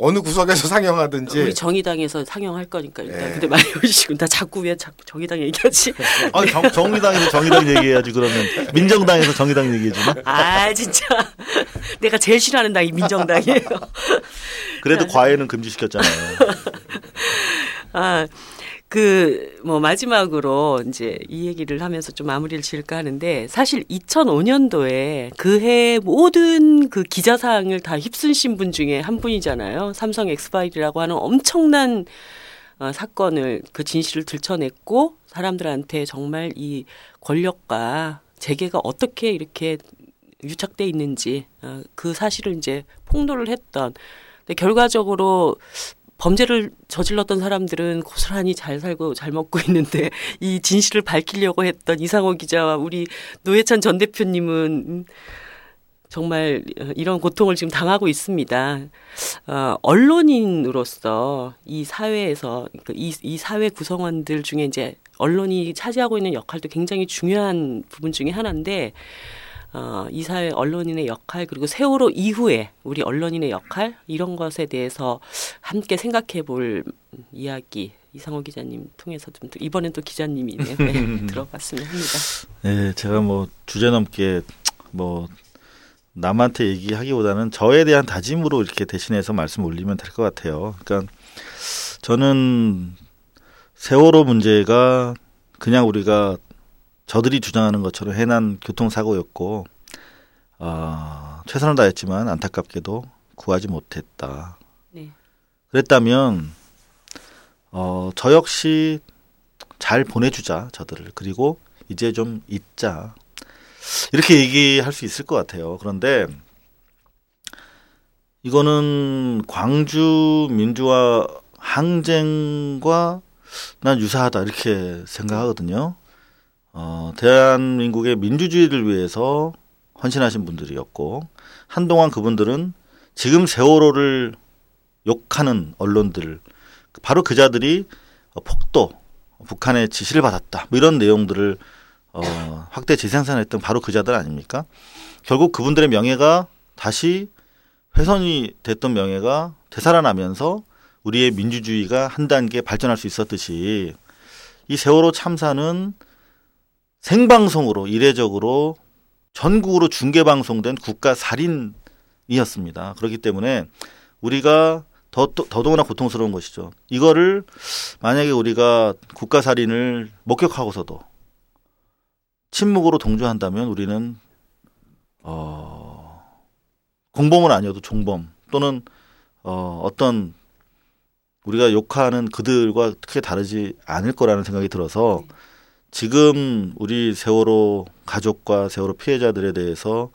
어느 구석에서 상영하든지 우리 정의당에서 상영할 거니까 일단 네. 근데 많이 오시고 나 자꾸 왜 자꾸 정의당 얘기하지? 아, 정, 정의당에서 정의당 얘기해야지 그러면 민정당에서 정의당 얘기해 주나? 아 진짜 내가 제일 싫어하는 당이 민정당이에요. 그래도 과외는 금지시켰잖아요. 아, 그, 뭐, 마지막으로 이제 이 얘기를 하면서 좀 마무리를 지을까 하는데, 사실 2005년도에 그 해 모든 그 기자사항을 다 휩쓴신 분 중에 한 분이잖아요. 삼성 엑스파일이라고 하는 엄청난 어, 사건을 그 진실을 들춰냈고, 사람들한테 정말 이 권력과 재계가 어떻게 이렇게 유착돼 있는지, 어, 그 사실을 이제 폭로를 했던, 근데 결과적으로 범죄를 저질렀던 사람들은 고스란히 잘 살고 잘 먹고 있는데 이 진실을 밝히려고 했던 이상호 기자와 우리 노회찬 전 대표님은 음, 정말 이런 고통을 지금 당하고 있습니다. 어, 언론인으로서 이 사회에서 그 이, 이 사회 구성원들 중에 이제 언론이 차지하고 있는 역할도 굉장히 중요한 부분 중에 하나인데 어, 이 사회 언론인의 역할 그리고 세월호 이후에 우리 언론인의 역할 이런 것에 대해서 함께 생각해 볼 이야기 이상호 기자님 통해서 좀 또- 이번엔 또 기자님이네요. 네, 들어봤으면 합니다. 네, 제가 뭐 주제 넘게 뭐 남한테 얘기하기보다는 저에 대한 다짐으로 이렇게 대신해서 말씀 올리면 될 것 같아요. 그러니까 저는 세월호 문제가 그냥 우리가 저들이 주장하는 것처럼 해난 교통사고였고 어, 최선을 다했지만 안타깝게도 구하지 못했다. 네. 그랬다면 어, 저 역시 잘 보내주자 저들을 그리고 이제 좀 잊자 이렇게 얘기할 수 있을 것 같아요. 그런데 이거는 광주 민주화 항쟁과 난 유사하다 이렇게 생각하거든요. 어, 대한민국의 민주주의를 위해서 헌신하신 분들이었고 한동안 그분들은 지금 세월호를 욕하는 언론들 바로 그자들이 어, 폭도 북한의 지시를 받았다 뭐 이런 내용들을 어, 확대 재생산했던 바로 그자들 아닙니까? 결국 그분들의 명예가 다시 훼손이 됐던 명예가 되살아나면서 우리의 민주주의가 한 단계 발전할 수 있었듯이 이 세월호 참사는 생방송으로 이례적으로 전국으로 중계 방송된 국가 살인이었습니다. 그렇기 때문에 우리가 더, 더더구나 고통스러운 것이죠. 이거를 만약에 우리가 국가 살인을 목격하고서도 침묵으로 동조한다면 우리는 어, 공범은 아니어도 종범 또는 어, 어떤 우리가 욕하는 그들과 크게 다르지 않을 거라는 생각이 들어서 지금 우리 세월호 가족과 세월호 피해자들에 대해서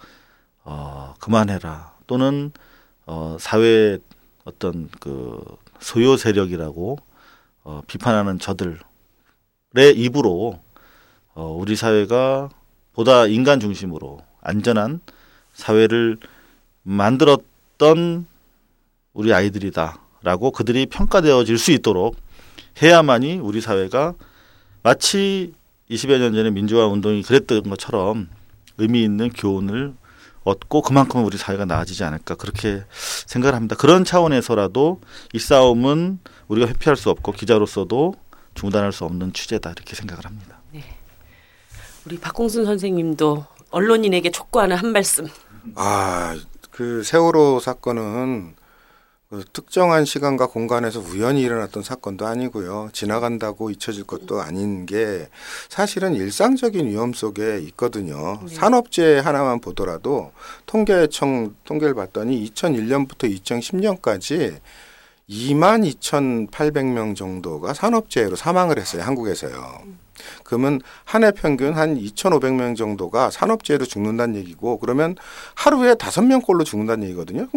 어, 그만해라. 또는 어, 사회 어떤 그 소요 세력이라고 어, 비판하는 저들의 입으로 어, 우리 사회가 보다 인간 중심으로 안전한 사회를 만들었던 우리 아이들이다라고 그들이 평가되어질 수 있도록 해야만이 우리 사회가 마치 20여 년 전에 민주화 운동이 그랬던 것처럼 의미 있는 교훈을 얻고 그만큼 우리 사회가 나아지지 않을까 그렇게 생각을 합니다. 그런 차원에서라도 이 싸움은 우리가 회피할 수 없고 기자로서도 중단할 수 없는 취재다 이렇게 생각을 합니다. 네. 우리 박공순 선생님도 언론인에게 촉구하는 한 말씀. 아, 그 세월호 사건은 그 특정한 시간과 공간에서 우연히 일어났던 사건도 아니고요. 지나간다고 잊혀질 것도 아닌 게 사실은 일상적인 위험 속에 있거든요. 네. 산업재해 하나만 보더라도 통계청 통계를 봤더니 2001년부터 2010년까지 2만 2,800명 정도가 산업재해로 사망을 했어요. 한국에서요. 음. 그러면 한 해 평균 한 2,500명 정도가 산업재해로 죽는다는 얘기고 그러면 하루에 다섯 명꼴로 죽는다는 얘기거든요.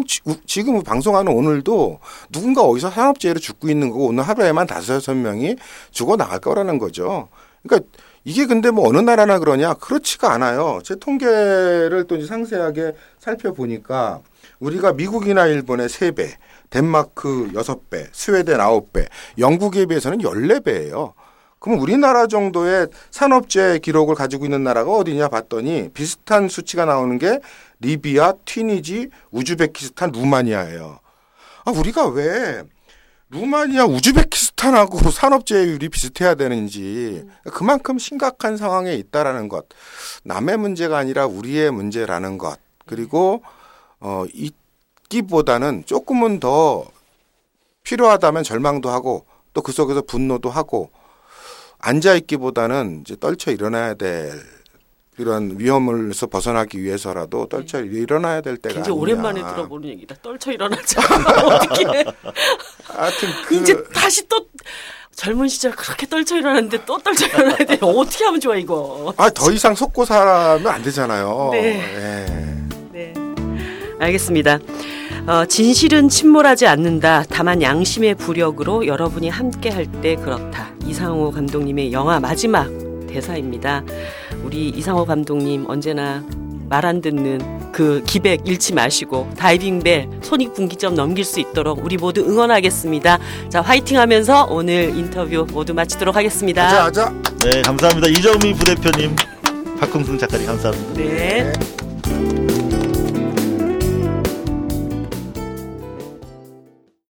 지, 금 방송하는 오늘도 누군가 어디서 산업재해로 죽고 있는 거고 오늘 하루에만 다섯 여섯 명이 죽어 나갈 거라는 거죠. 그러니까 이게 근데 뭐 어느 나라나 그러냐? 그렇지가 않아요. 제 통계를 또 이제 상세하게 살펴보니까 우리가 미국이나 일본의 세배 덴마크 여섯 배 스웨덴 아홉 배 영국에 비해서는 열네 배예요 그럼 우리나라 정도의 산업재 기록을 가지고 있는 나라가 어디냐 봤더니 비슷한 수치가 나오는 게 리비아, 튀니지, 우즈베키스탄, 루마니아예요. 아, 우리가 왜 루마니아, 우즈베키스탄하고 산업재해율이 비슷해야 되는지 그만큼 심각한 상황에 있다라는 것. 남의 문제가 아니라 우리의 문제라는 것. 그리고 어있 기보다는 조금은 더 필요하다면 절망도 하고 또 그 속에서 분노도 하고 앉아 있기보다는 이제 떨쳐 일어나야 될 이런 위험을서 벗어나기 위해서라도 떨쳐 네. 일어나야 될 때가 굉장히 아니냐. 오랜만에 들어보는 얘기다. 떨쳐 일어나자. 어떻게? 하여튼 그... 이제 다시 또 젊은 시절 그렇게 떨쳐 일어났는데 또 떨쳐 일어나야 돼. 어떻게 하면 좋아 이거? 아 더 이상 속고 살면 안 되잖아요. 네. 네. 네. 알겠습니다. 어, 진실은 침몰하지 않는다. 다만 양심의 부력으로 여러분이 함께 할 때 그렇다. 이상호 감독님의 영화 마지막 대사입니다. 우리 이상호 감독님 언제나 말 안 듣는 그 기백 잃지 마시고 다이빙벨 손익분기점 넘길 수 있도록 우리 모두 응원하겠습니다. 자 화이팅 하면서 오늘 인터뷰 모두 마치도록 하겠습니다. 아자 아자. 네 감사합니다. 이정미 부대표님 박금승 작가님 감사합니다. 네. 네.